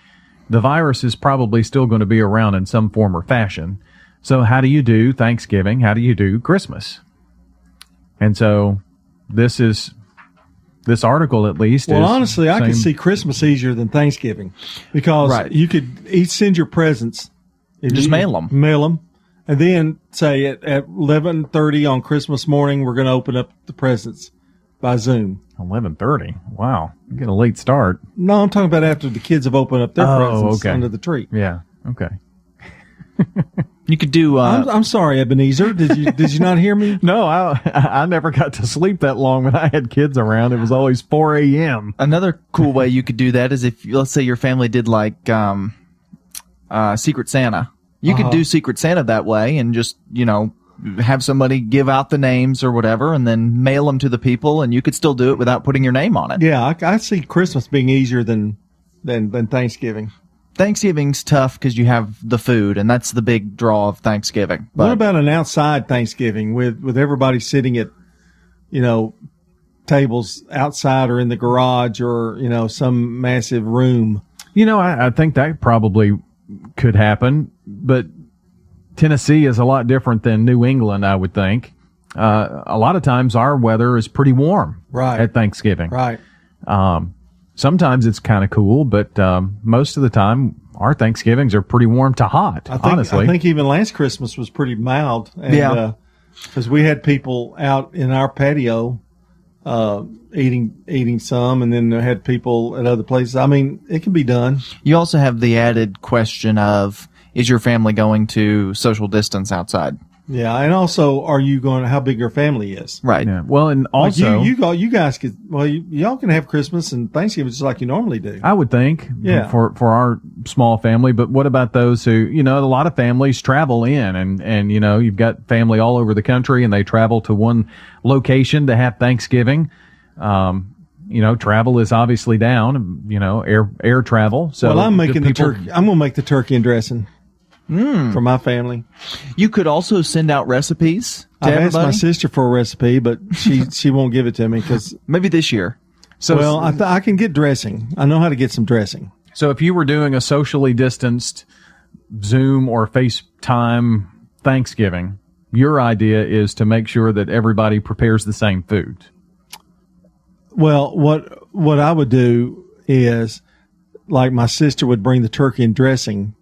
the virus is probably still going to be around in some form or fashion. So, how do you do Thanksgiving? How do you do Christmas? And so, this is this article at least. Well, honestly, I can see Christmas easier than Thanksgiving because Right. you could each send your presents. If Just you- them, Mail them. And then say at, at 1130 on Christmas morning, we're going to open up the presents by Zoom. Eleven thirty. Wow, you get a late start. No, I'm talking about after the kids have opened up their Oh, presents okay. under the tree. Yeah. Okay. You could do. Uh, I'm, I'm sorry, Ebenezer. Did you did you not hear me? No, I I never got to sleep that long when I had kids around. It was always four a.m. Another cool way you could do that is if let's say your family did like um, uh, Secret Santa. You Uh-huh. could do Secret Santa that way and just you know have somebody give out the names or whatever, and then mail them to the people, and you could still do it without putting your name on it. Yeah, I, I see Christmas being easier than than than Thanksgiving. Thanksgiving's tough because you have the food, and that's the big draw of Thanksgiving. But what about an outside Thanksgiving with with everybody sitting at, you know, tables outside or in the garage or you know some massive room? You know, I, I think that probably could happen, but Tennessee is a lot different than New England, I would think. Uh, a lot of times our weather is pretty warm Right. at Thanksgiving. Right. Um, sometimes it's kind of cool, but um, most of the time our Thanksgivings are pretty warm to hot. I think, honestly, I think even last Christmas was pretty mild. And, Yeah. Because we had people out in our patio uh, eating eating some, and then they had people at other places. I mean, it can be done. You also have the added question of is your family going to social distance outside? Yeah, and also, are you going? How big your family is? Right. Yeah. Well, and Like also you, you you guys could. Well, you, y'all can have Christmas and Thanksgiving just like you normally do. I would think, Yeah. for for our small family. But what about those who, you know, a lot of families travel in, and and you know, you've got family all over the country, and they travel to one location to have Thanksgiving. Um, you know, travel is obviously down. You know, air air travel. So well, I'm do making the turkey. I'm going to make the turkey and dressing Mm. for my family. You could also send out recipes I've asked my sister for a recipe, but she she won't give it to me because maybe this year. So well, I, th- I can get dressing. I know how to get some dressing. So if you were doing a socially distanced Zoom or FaceTime Thanksgiving, your idea is to make sure that everybody prepares the same food. Well, what what I would do is, like my sister would bring the turkey and dressing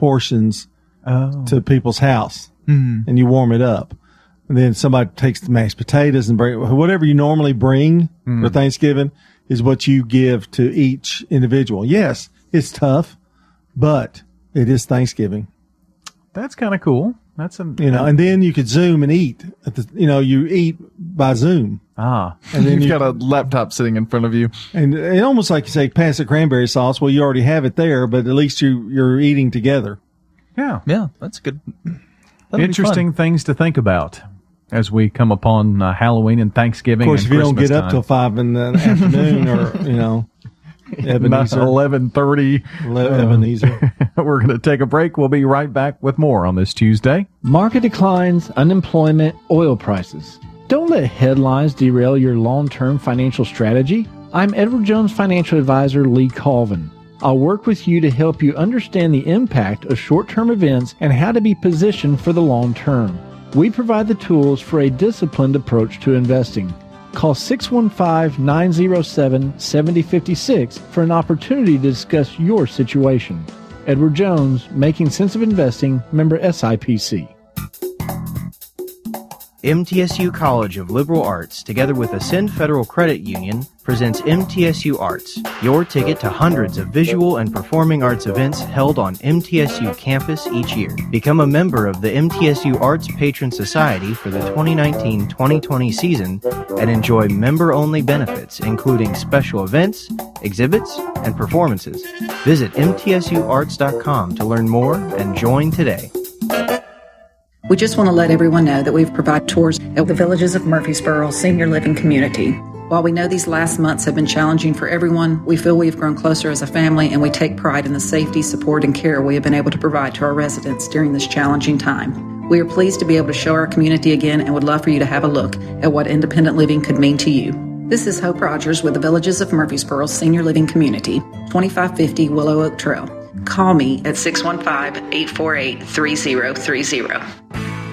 portions Oh. to people's house, Mhm. and you warm it up. And then somebody takes the mashed potatoes and bring whatever you normally bring Hmm. for Thanksgiving is what you give to each individual. Yes, it's tough, but it is Thanksgiving. That's kind of cool. That's a You know, and then you could Zoom and eat. At the, you know, you eat by Zoom. Ah, and then You've you got a laptop sitting in front of you. And it almost like you say, pass the cranberry sauce. Well, you already have it there, but at least you you're eating together. Yeah. Yeah, that's good. That'll Interesting things to think about as we come upon uh, Halloween and Thanksgiving. Of course, and if you don't Christmas get up till five in the afternoon, or you know, Ebenezer. eleven thirty. Le- Ebenezer. We're going to take a break. We'll be right back with more on this Tuesday. Market declines, unemployment, oil prices. Don't let headlines derail your long term financial strategy. I'm Edward Jones financial advisor Lee Colvin. I'll work with you to help you understand the impact of short term events and how to be positioned for the long term. We provide the tools for a disciplined approach to investing. Call 615 907 7056 for an opportunity to discuss your situation. Edward Jones, Making Sense of Investing, member SIPC. MTSU College of Liberal Arts, together with Ascend Federal Credit Union, presents MTSU Arts, your ticket to hundreds of visual and performing arts events held on MTSU campus each year. Become a member of the MTSU Arts Patron Society for the 2019-2020 season and enjoy member-only benefits, including special events, exhibits, and performances. Visit MTSUArts.com to learn more and join today. We just want to let everyone know that we've provided tours at the Villages of Murfreesboro Senior Living Community. While we know these last months have been challenging for everyone, we feel we have grown closer as a family and we take pride in the safety, support, and care we have been able to provide to our residents during this challenging time. We are pleased to be able to show our community again and would love for you to have a look at what independent living could mean to you. This is Hope Rogers with the Villages of Murfreesboro Senior Living Community, 2550 Willow Oak Trail. Call me at 615 848 3030.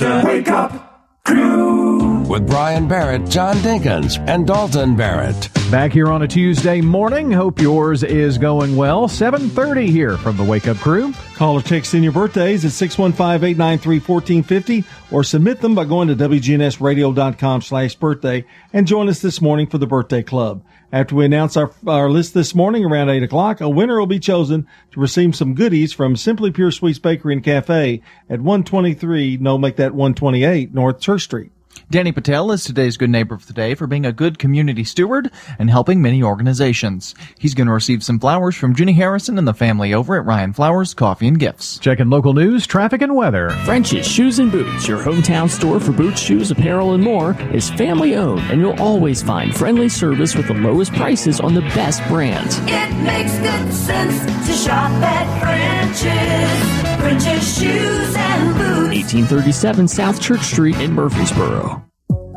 The Wake Up Crew with Brian Barrett, John Dinkins, and Dalton Barrett. Back here on a Tuesday morning. Hope yours is going well. 7:30 here from the Wake Up Crew. Call or text in your birthdays at 615-893-1450 or submit them by going to WGNSradio.com slash birthday and join us this morning for the birthday club. After we announce our, our list this morning around 8 o'clock, a winner will be chosen to receive some goodies from Simply Pure Sweets Bakery and Cafe at 123, no, make that 128 North Church Street. Danny Patel is today's good neighbor of the day for being a good community steward and helping many organizations. He's going to receive some flowers from Jenny Harrison and the family over at Ryan Flowers Coffee and Gifts. Checking local news, traffic, and weather. French's Shoes and Boots, your hometown store for boots, shoes, apparel, and more, is family owned, and you'll always find friendly service with the lowest prices on the best brands. It makes good sense to shop at French's. French's Shoes and Boots. 1837 South Church Street in Murfreesboro.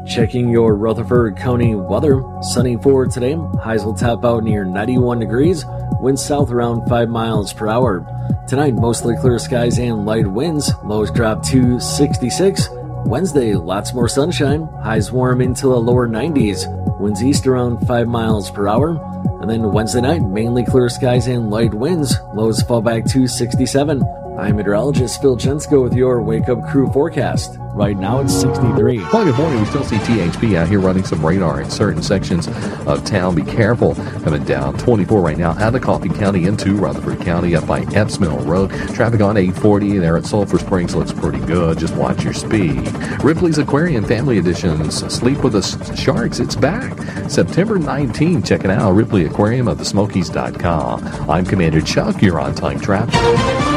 Checking your Rutherford County weather. Sunny for today. Highs will top out near 91 degrees. Winds south around 5 miles per hour. Tonight, mostly clear skies and light winds. Lows drop to 66. Wednesday, lots more sunshine. Highs warm into the lower 90s. Winds east around 5 miles per hour. And then Wednesday night, mainly clear skies and light winds. Lows fall back to 67. I'm meteorologist Phil Chensko with your Wake Up Crew forecast. Right now it's 63. Well, good morning. We still see THP out here running some radar in certain sections of town. Be careful coming down 24 right now out of Coffee County into Rutherford County up by Epps Mill Road. Traffic on 840 there at Sulphur Springs looks pretty good. Just watch your speed. Ripley's Aquarium Family Editions Sleep with the Sharks. It's back September 19. Check it out. Ripley Aquarium of the Smokies.com. I'm Commander Chuck. You're on time traffic.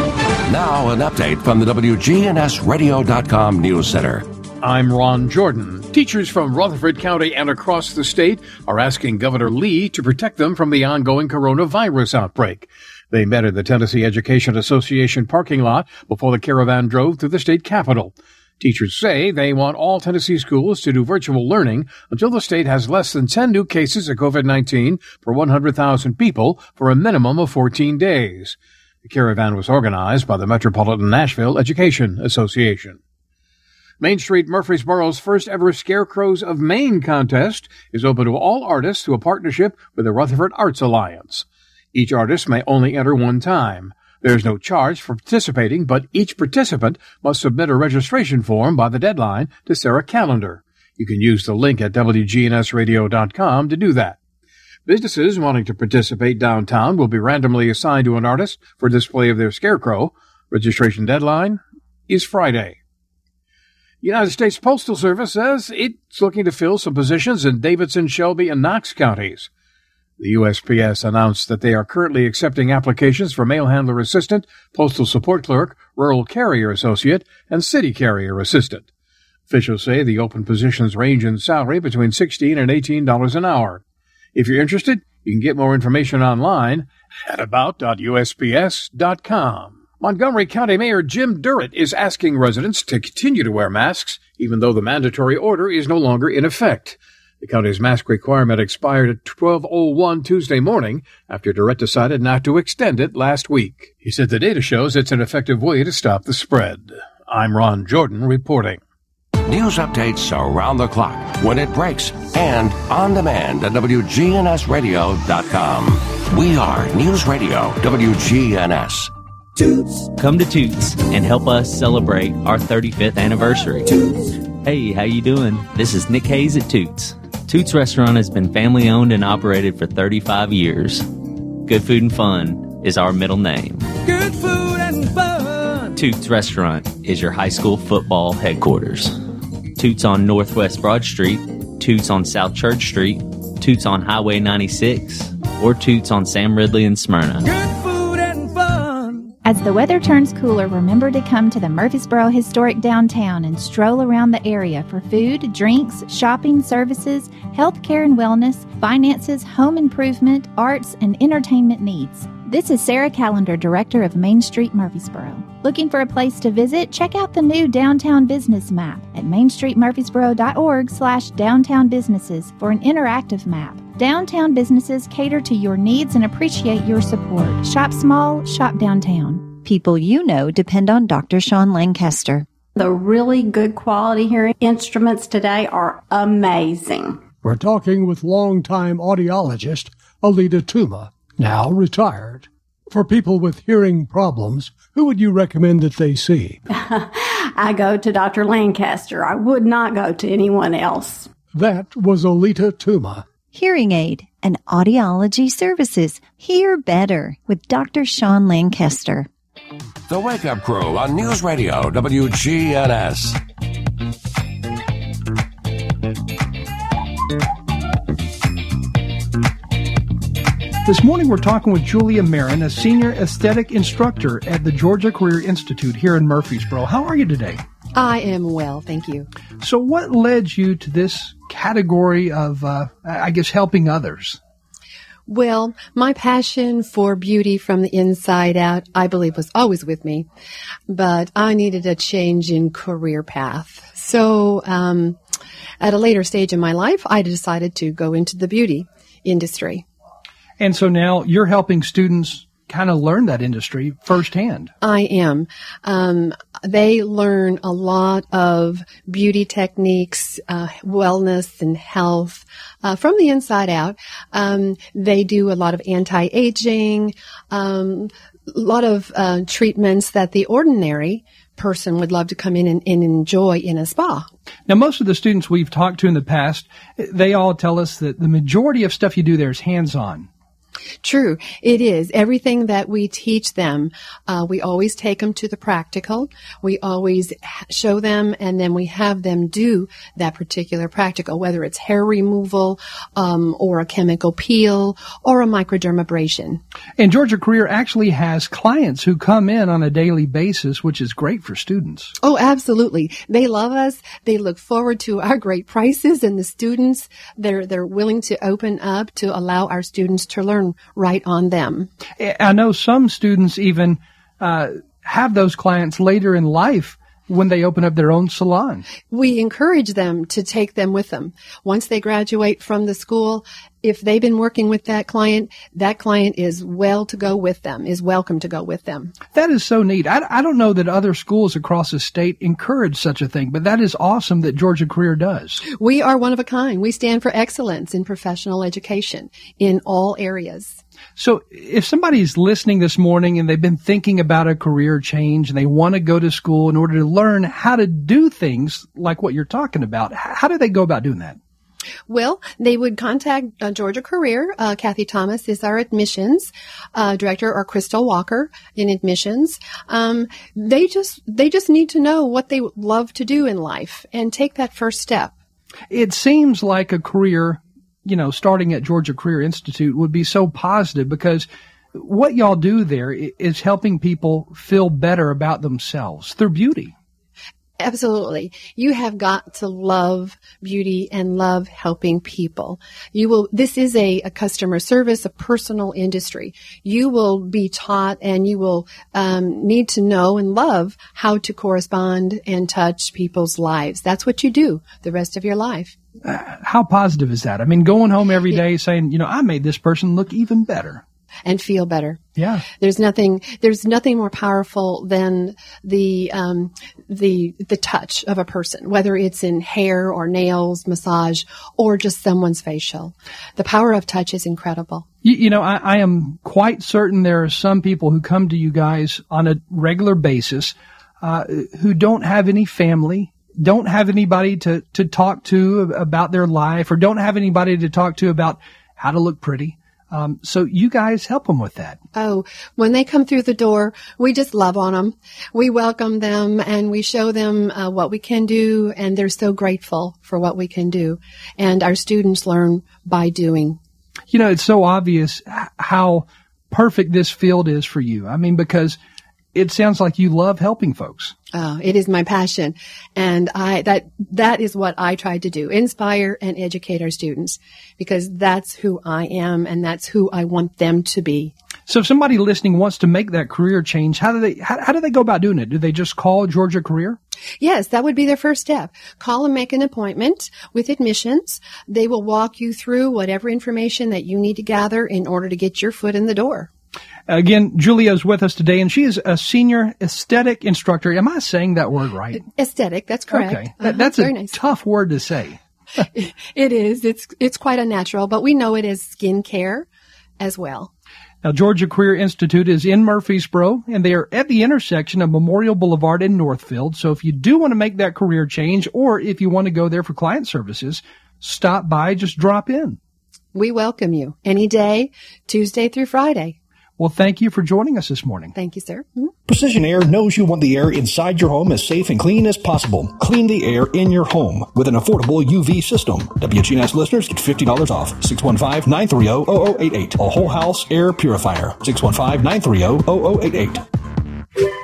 Now, an update from the WGNSradio.com News Center. I'm Ron Jordan. Teachers from Rutherford County and across the state are asking Governor Lee to protect them from the ongoing coronavirus outbreak. They met in the Tennessee Education Association parking lot before the caravan drove to the state capitol. Teachers say they want all Tennessee schools to do virtual learning until the state has less than 10 new cases of COVID-19 per 100,000 people for a minimum of 14 days. The caravan was organized by the Metropolitan Nashville Education Association. Main Street Murfreesboro's first ever Scarecrows of Main contest is open to all artists through a partnership with the Rutherford Arts Alliance. Each artist may only enter one time. There is no charge for participating, but each participant must submit a registration form by the deadline to Sarah Callender. You can use the link at WGNSradio.com to do that. Businesses wanting to participate downtown will be randomly assigned to an artist for display of their scarecrow. Registration deadline is Friday. United States Postal Service says it's looking to fill some positions in Davidson, Shelby, and Knox counties. The USPS announced that they are currently accepting applications for mail handler assistant, postal support clerk, rural carrier associate, and city carrier assistant. Officials say the open positions range in salary between 16 and $18 an hour. If you're interested, you can get more information online at about.usps.com. Montgomery County Mayor Jim Durrett is asking residents to continue to wear masks, even though the mandatory order is no longer in effect. The county's mask requirement expired at 12:01 Tuesday morning after Durrett decided not to extend it last week. He said the data shows it's an effective way to stop the spread. I'm Ron Jordan reporting. News updates around the clock, when it breaks, and on demand at WGNSradio.com. We are News Radio WGNS. Toots. Come to Toots and help us celebrate our 35th anniversary. Toots. Hey, how you doing? This is Nick Hayes at Toots. Toots Restaurant has been family owned and operated for 35 years. Good food and fun is our middle name. Good food and fun. Toots Restaurant is your high school football headquarters. Toots on Northwest Broad Street, Toots on South Church Street, Toots on Highway 96, or Toots on Sam Ridley and Smyrna. Good food and fun. As the weather turns cooler, remember to come to the Murfreesboro Historic Downtown and stroll around the area for food, drinks, shopping, services, health care and wellness, finances, home improvement, arts, and entertainment needs. This is Sarah Callender, Director of Main Street Murfreesboro. Looking for a place to visit? Check out the new Downtown Business Map at mainstreetmurfreesboro.org slash downtown businesses for an interactive map. Downtown businesses cater to your needs and appreciate your support. Shop small, shop downtown. People you know depend on Dr. Sean Lancaster. The really good quality hearing instruments today are amazing. We're talking with longtime audiologist Alita Tuma, now retired. For people with hearing problems, who would you recommend that they see? I go to Dr. Lancaster. I would not go to anyone else. That was Alita Tuma. Hearing aid and audiology services. Hear better with Dr. Sean Lancaster. The Wake Up Crew on News Radio WGNS. This morning we're talking with Julia Marin, a senior aesthetic instructor at the Georgia Career Institute here in Murfreesboro. How are you today? I am well, thank you. So, what led you to this category of, uh, I guess, helping others? Well, my passion for beauty from the inside out, I believe, was always with me, but I needed a change in career path. So, um, at a later stage in my life, I decided to go into the beauty industry. And so now you're helping students kind of learn that industry firsthand. I am. Um, they learn a lot of beauty techniques, uh, wellness and health uh, from the inside out. Um, they do a lot of anti-aging, um, a lot of uh, treatments that the ordinary person would love to come in and, and, enjoy in a spa. Now, most of the students we've talked to in the past, they all tell us that the majority of stuff you do there is hands-on. True, it is. Everything that we teach them, uh, we always take them to the practical. We always show them and then we have them do that particular practical, whether it's hair removal, um, or a chemical peel or a microdermabrasion. And Georgia Career actually has clients who come in on a daily basis, which is great for students. Oh, absolutely. They love us. They look forward to our great prices and the students, they're, they're willing to open up to allow our students to learn right on them. I know some students even uh, have those clients later in life when they open up their own salon. We encourage them to take them with them. Once they graduate from the school, if they've been working with that client, that client is well to go with them, is welcome to go with them. That is so neat. I, I don't know that other schools across the state encourage such a thing, but that is awesome that Georgia Career does. We are one of a kind. We stand for excellence in professional education in all areas. So if somebody's listening this morning and they've been thinking about a career change and they want to go to school in order to learn how to do things like what you're talking about, how do they go about doing that? Well, they would contact uh, Georgia Career. Uh, Kathy Thomas is our admissions uh, director, or Crystal Walker in admissions. Um, they just they just need to know what they love to do in life and take that first step. It seems like a career you know, starting at Georgia Career Institute would be so positive because what y'all do there is helping people feel better about themselves through beauty. Absolutely. You have got to love beauty and love helping people. You will, this is a, a customer service, a personal industry. You will be taught and you will um, need to know and love how to correspond and touch people's lives. That's what you do the rest of your life. Uh, how positive is that? I mean, going home every day saying, you know, I made this person look even better and feel better. Yeah. There's nothing, there's nothing more powerful than the, um, the, the touch of a person, whether it's in hair or nails, massage, or just someone's facial. The power of touch is incredible. You, you know, I, I am quite certain there are some people who come to you guys on a regular basis, uh, who don't have any family, don't have anybody to, to talk to about their life or don't have anybody to talk to about how to look pretty. Um, so you guys help them with that. Oh, when they come through the door, we just love on them. We welcome them and we show them uh, what we can do, and they're so grateful for what we can do. And our students learn by doing. You know, it's so obvious how perfect this field is for you. I mean, because it sounds like you love helping folks. Oh, it is my passion. And I, that, that is what I try to do. Inspire and educate our students because that's who I am and that's who I want them to be. So if somebody listening wants to make that career change, how do they, how, how do they go about doing it? Do they just call Georgia Career? Yes, that would be their first step. Call and make an appointment with admissions. They will walk you through whatever information that you need to gather in order to get your foot in the door. Again, Julia is with us today, and she is a senior aesthetic instructor. Am I saying that word right? Aesthetic, that's correct. Okay, uh-huh. that's a nice. tough word to say. it is. It's it's quite unnatural, but we know it as skincare as well. Now, Georgia Career Institute is in Murfreesboro, and they are at the intersection of Memorial Boulevard and Northfield. So, if you do want to make that career change, or if you want to go there for client services, stop by. Just drop in. We welcome you any day, Tuesday through Friday. Well, thank you for joining us this morning. Thank you, sir. Hmm? Precision Air knows you want the air inside your home as safe and clean as possible. Clean the air in your home with an affordable UV system. WGNS listeners get $50 off. 615-930-0088. A whole house air purifier. 615-930-0088.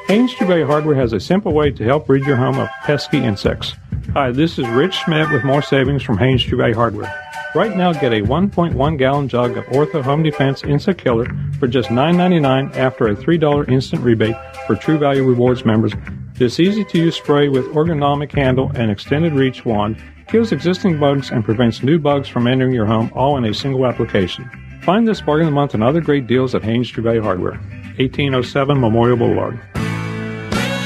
Haynes True Value Hardware has a simple way to help rid your home of pesky insects. Hi, this is Rich Schmidt with more savings from Haynes True Value Hardware. Right now, get a 1.1 gallon jug of Ortho Home Defense Insect Killer for just $9.99 after a $3 instant rebate for True Value Rewards members. This easy to use spray with ergonomic handle and extended reach wand kills existing bugs and prevents new bugs from entering your home all in a single application. Find this bargain of the month and other great deals at Haynes True Value Hardware, 1807 Memorial Boulevard.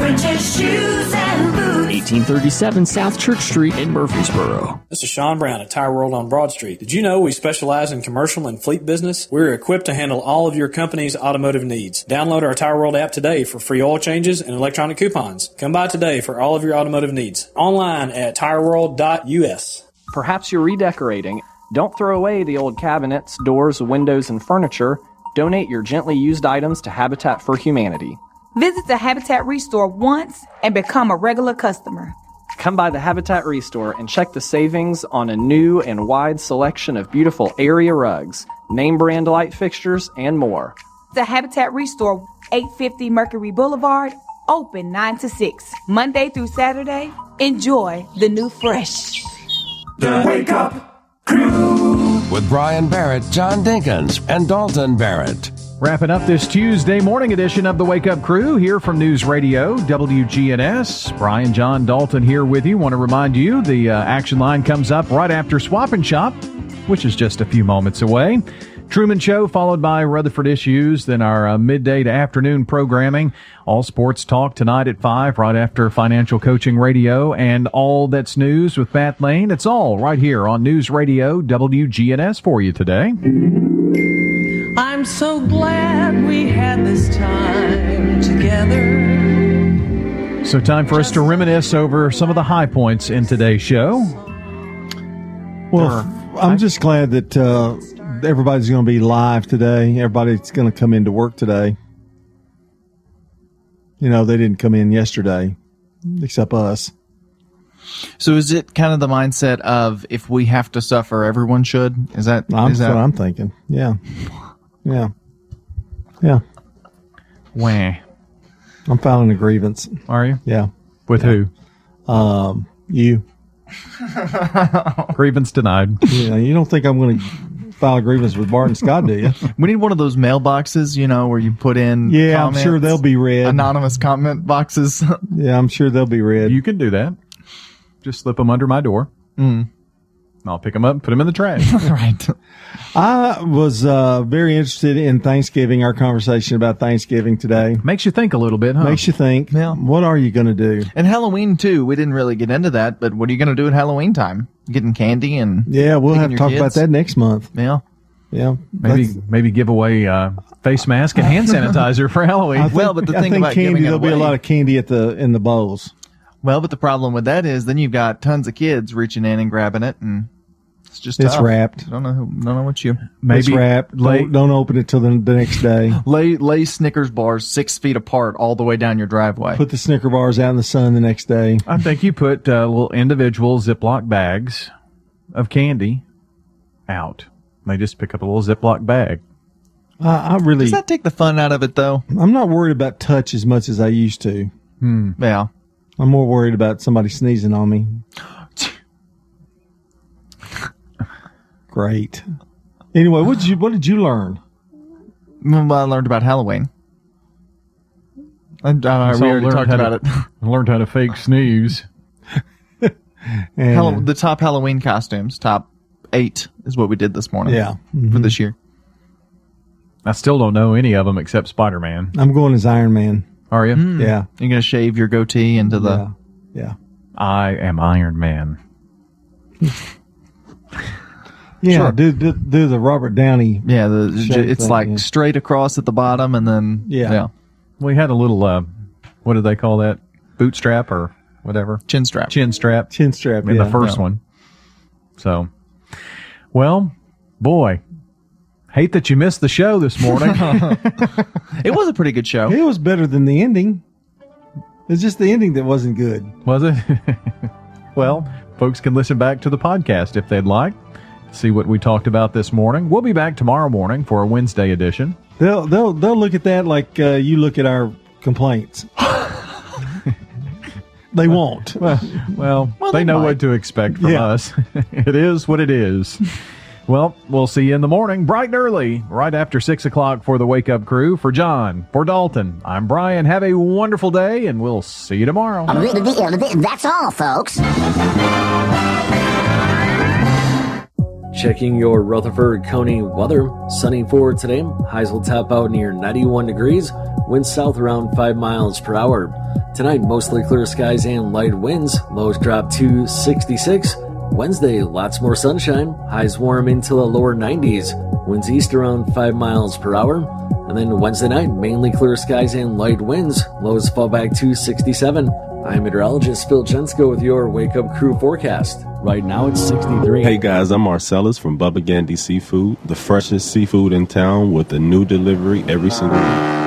French's Shoes and Boots. 1837 South Church Street in Murfreesboro. This is Sean Brown at Tire World on Broad Street. Did you know we specialize in commercial and fleet business? We're equipped to handle all of your company's automotive needs. Download our Tire World app today for free oil changes and electronic coupons. Come by today for all of your automotive needs. Online at tireworld.us. Perhaps you're redecorating. Don't throw away the old cabinets, doors, windows, and furniture. Donate your gently used items to Habitat for Humanity. Visit the Habitat Restore once and become a regular customer. Come by the Habitat Restore and check the savings on a new and wide selection of beautiful area rugs, name brand light fixtures, and more. The Habitat Restore, 850 Mercury Boulevard, open 9 to 6, Monday through Saturday. Enjoy the new fresh. The Wake Up Crew with Brian Barrett, John Dinkins, and Dalton Barrett. Wrapping up this Tuesday morning edition of the Wake Up Crew here from News Radio WGNS. Brian John Dalton here with you. Want to remind you the uh, action line comes up right after Swap and Shop, which is just a few moments away. Truman Show followed by Rutherford Issues, then our uh, midday to afternoon programming. All sports talk tonight at 5, right after Financial Coaching Radio, and all that's news with Pat Lane. It's all right here on News Radio WGNS for you today. I'm so glad we had this time together. So, time for us to reminisce over some of the high points in today's show. Well, I'm just glad that uh, everybody's going to be live today. Everybody's going to come into work today. You know, they didn't come in yesterday, except us. So is it kind of the mindset of if we have to suffer, everyone should? Is that I'm, is that's that what I'm thinking. Yeah. Yeah. Yeah. Wah. I'm filing a grievance. Are you? Yeah. With who? Um, you. Grievance denied. Yeah, you don't think I'm going to file a grievance with Barton Scott, do you? We need one of those mailboxes, you know, where you put in. Yeah, I'm sure they'll be read. Anonymous comment boxes. Yeah, I'm sure they'll be read. You can do that. Just slip them under my door. Mm. I'll pick them up and put them in the trash. right. I was uh, very interested in Thanksgiving, our conversation about Thanksgiving today. Makes you think a little bit, huh? Makes you think. Yeah. What are you going to do? And Halloween too. We didn't really get into that, but what are you going to do at Halloween time? Getting candy and Yeah, we'll have to talk kids? about that next month. Yeah. Yeah. Maybe maybe give away uh, face mask and hand sanitizer for Halloween. I think, I think about candy, there'll be a lot of candy at the in the bowls. Well, but the problem with that is then you've got tons of kids reaching in and grabbing it, and it's just It's tough. wrapped. Don't know. Who, don't know what you. it's wrapped. Don't, don't open it till the, the next day. Lay lay Snickers bars six feet apart all the way down your driveway. Put the Snicker bars out in the sun the next day. I think you put uh, little individual Ziploc bags of candy out. They just pick up a little Ziploc bag. I, I really. Does that take the fun out of it though? I'm not worried about touch as much as I used to. Hmm. Yeah. I'm more worried about somebody sneezing on me. Great. Anyway, what did you what did you learn? Well, I learned about Halloween. I, I, So we already learned talked how to- about it. I learned how to fake sneeze. And- Hall- the top Halloween costumes, top eight, is what we did this morning. Yeah. for Mhm. this year. I still don't know any of them except Spider Man. I'm going as Iron Man. Are you? Yeah. You're gonna shave your goatee into the. Yeah. I am Iron Man. Yeah, Sure. do, do do the Robert Downey. Yeah, the, shape it's thing, like yeah. straight across at the bottom, and then Yeah. yeah. We had a little, uh, what do they call that? Bootstrap or whatever? Chin strap. Chin strap. Chin strap. In yeah. the first Yeah. one. So, well, boy, hate that you missed the show this morning. It was a pretty good show. It was better than the ending. It's just the ending that wasn't good. Was it? well, folks can listen back to the podcast if they'd like. See what we talked about this morning. We'll be back tomorrow morning for a Wednesday edition. They'll they'll they'll look at that like uh, you look at our complaints. they won't. Well, well, Well, they, they know might. what to expect from Yeah. us. it is what it is. Well, we'll see you in the morning, bright and early, right after 6 o'clock for the Wake Up Crew. For John, for Dalton, I'm Brian. Have a wonderful day, and we'll see you tomorrow. That's all, folks. Checking your Rutherford County weather. Sunny for today. Highs will top out near 91 degrees. Winds south around 5 miles per hour. Tonight, mostly clear skies and light winds. Lows drop to 66. Wednesday, lots more sunshine. Highs warm into the lower 90s. Winds east around 5 miles per hour. And then Wednesday night, mainly clear skies and light winds. Lows fall back to 67. I'm meteorologist Phil Jensko with your Wake Up Crew forecast. Right now it's 63. Hey guys, I'm Marcellus from Bubba Gandy Seafood, the freshest seafood in town with a new delivery every single week.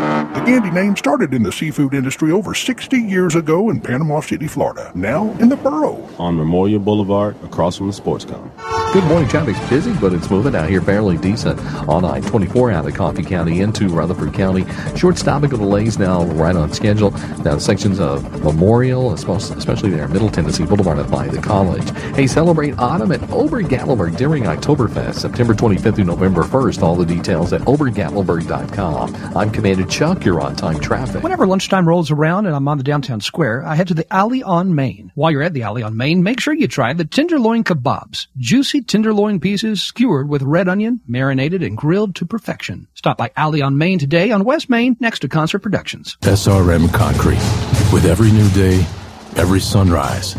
The Gandy name started in the seafood industry over 60 years ago in Panama City, Florida. Now in the borough. On Memorial Boulevard, across from the sports com. Good morning. Traffic's busy, but it's moving out here fairly decent on I-24 out of Coffee County into Rutherford County. Short stopping of delays now right on schedule. Now sections of Memorial, especially there, Middle Tennessee Boulevard up by the college. Hey, celebrate autumn at Obergatlinburg during Oktoberfest, September 25th through November 1st. All the details at obergatlinburg.com. I'm Commander Chuck. You're on time traffic. Whenever lunchtime rolls around and I'm on the downtown square, I head to the Alley on Main. While you're at the Alley on Main, make sure you try the tenderloin kebabs. Juicy tenderloin pieces skewered with red onion, marinated and grilled to perfection. Stop by Alley on Main today on West Main next to Concert Productions. SRM Concrete. With every new day, every sunrise,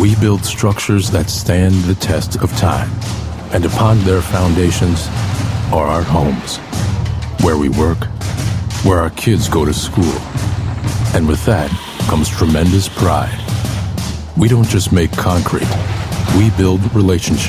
we build structures that stand the test of time. And upon their foundations are our homes, where we work, where our kids go to school. And with that comes tremendous pride. We don't just make concrete, we build relationships.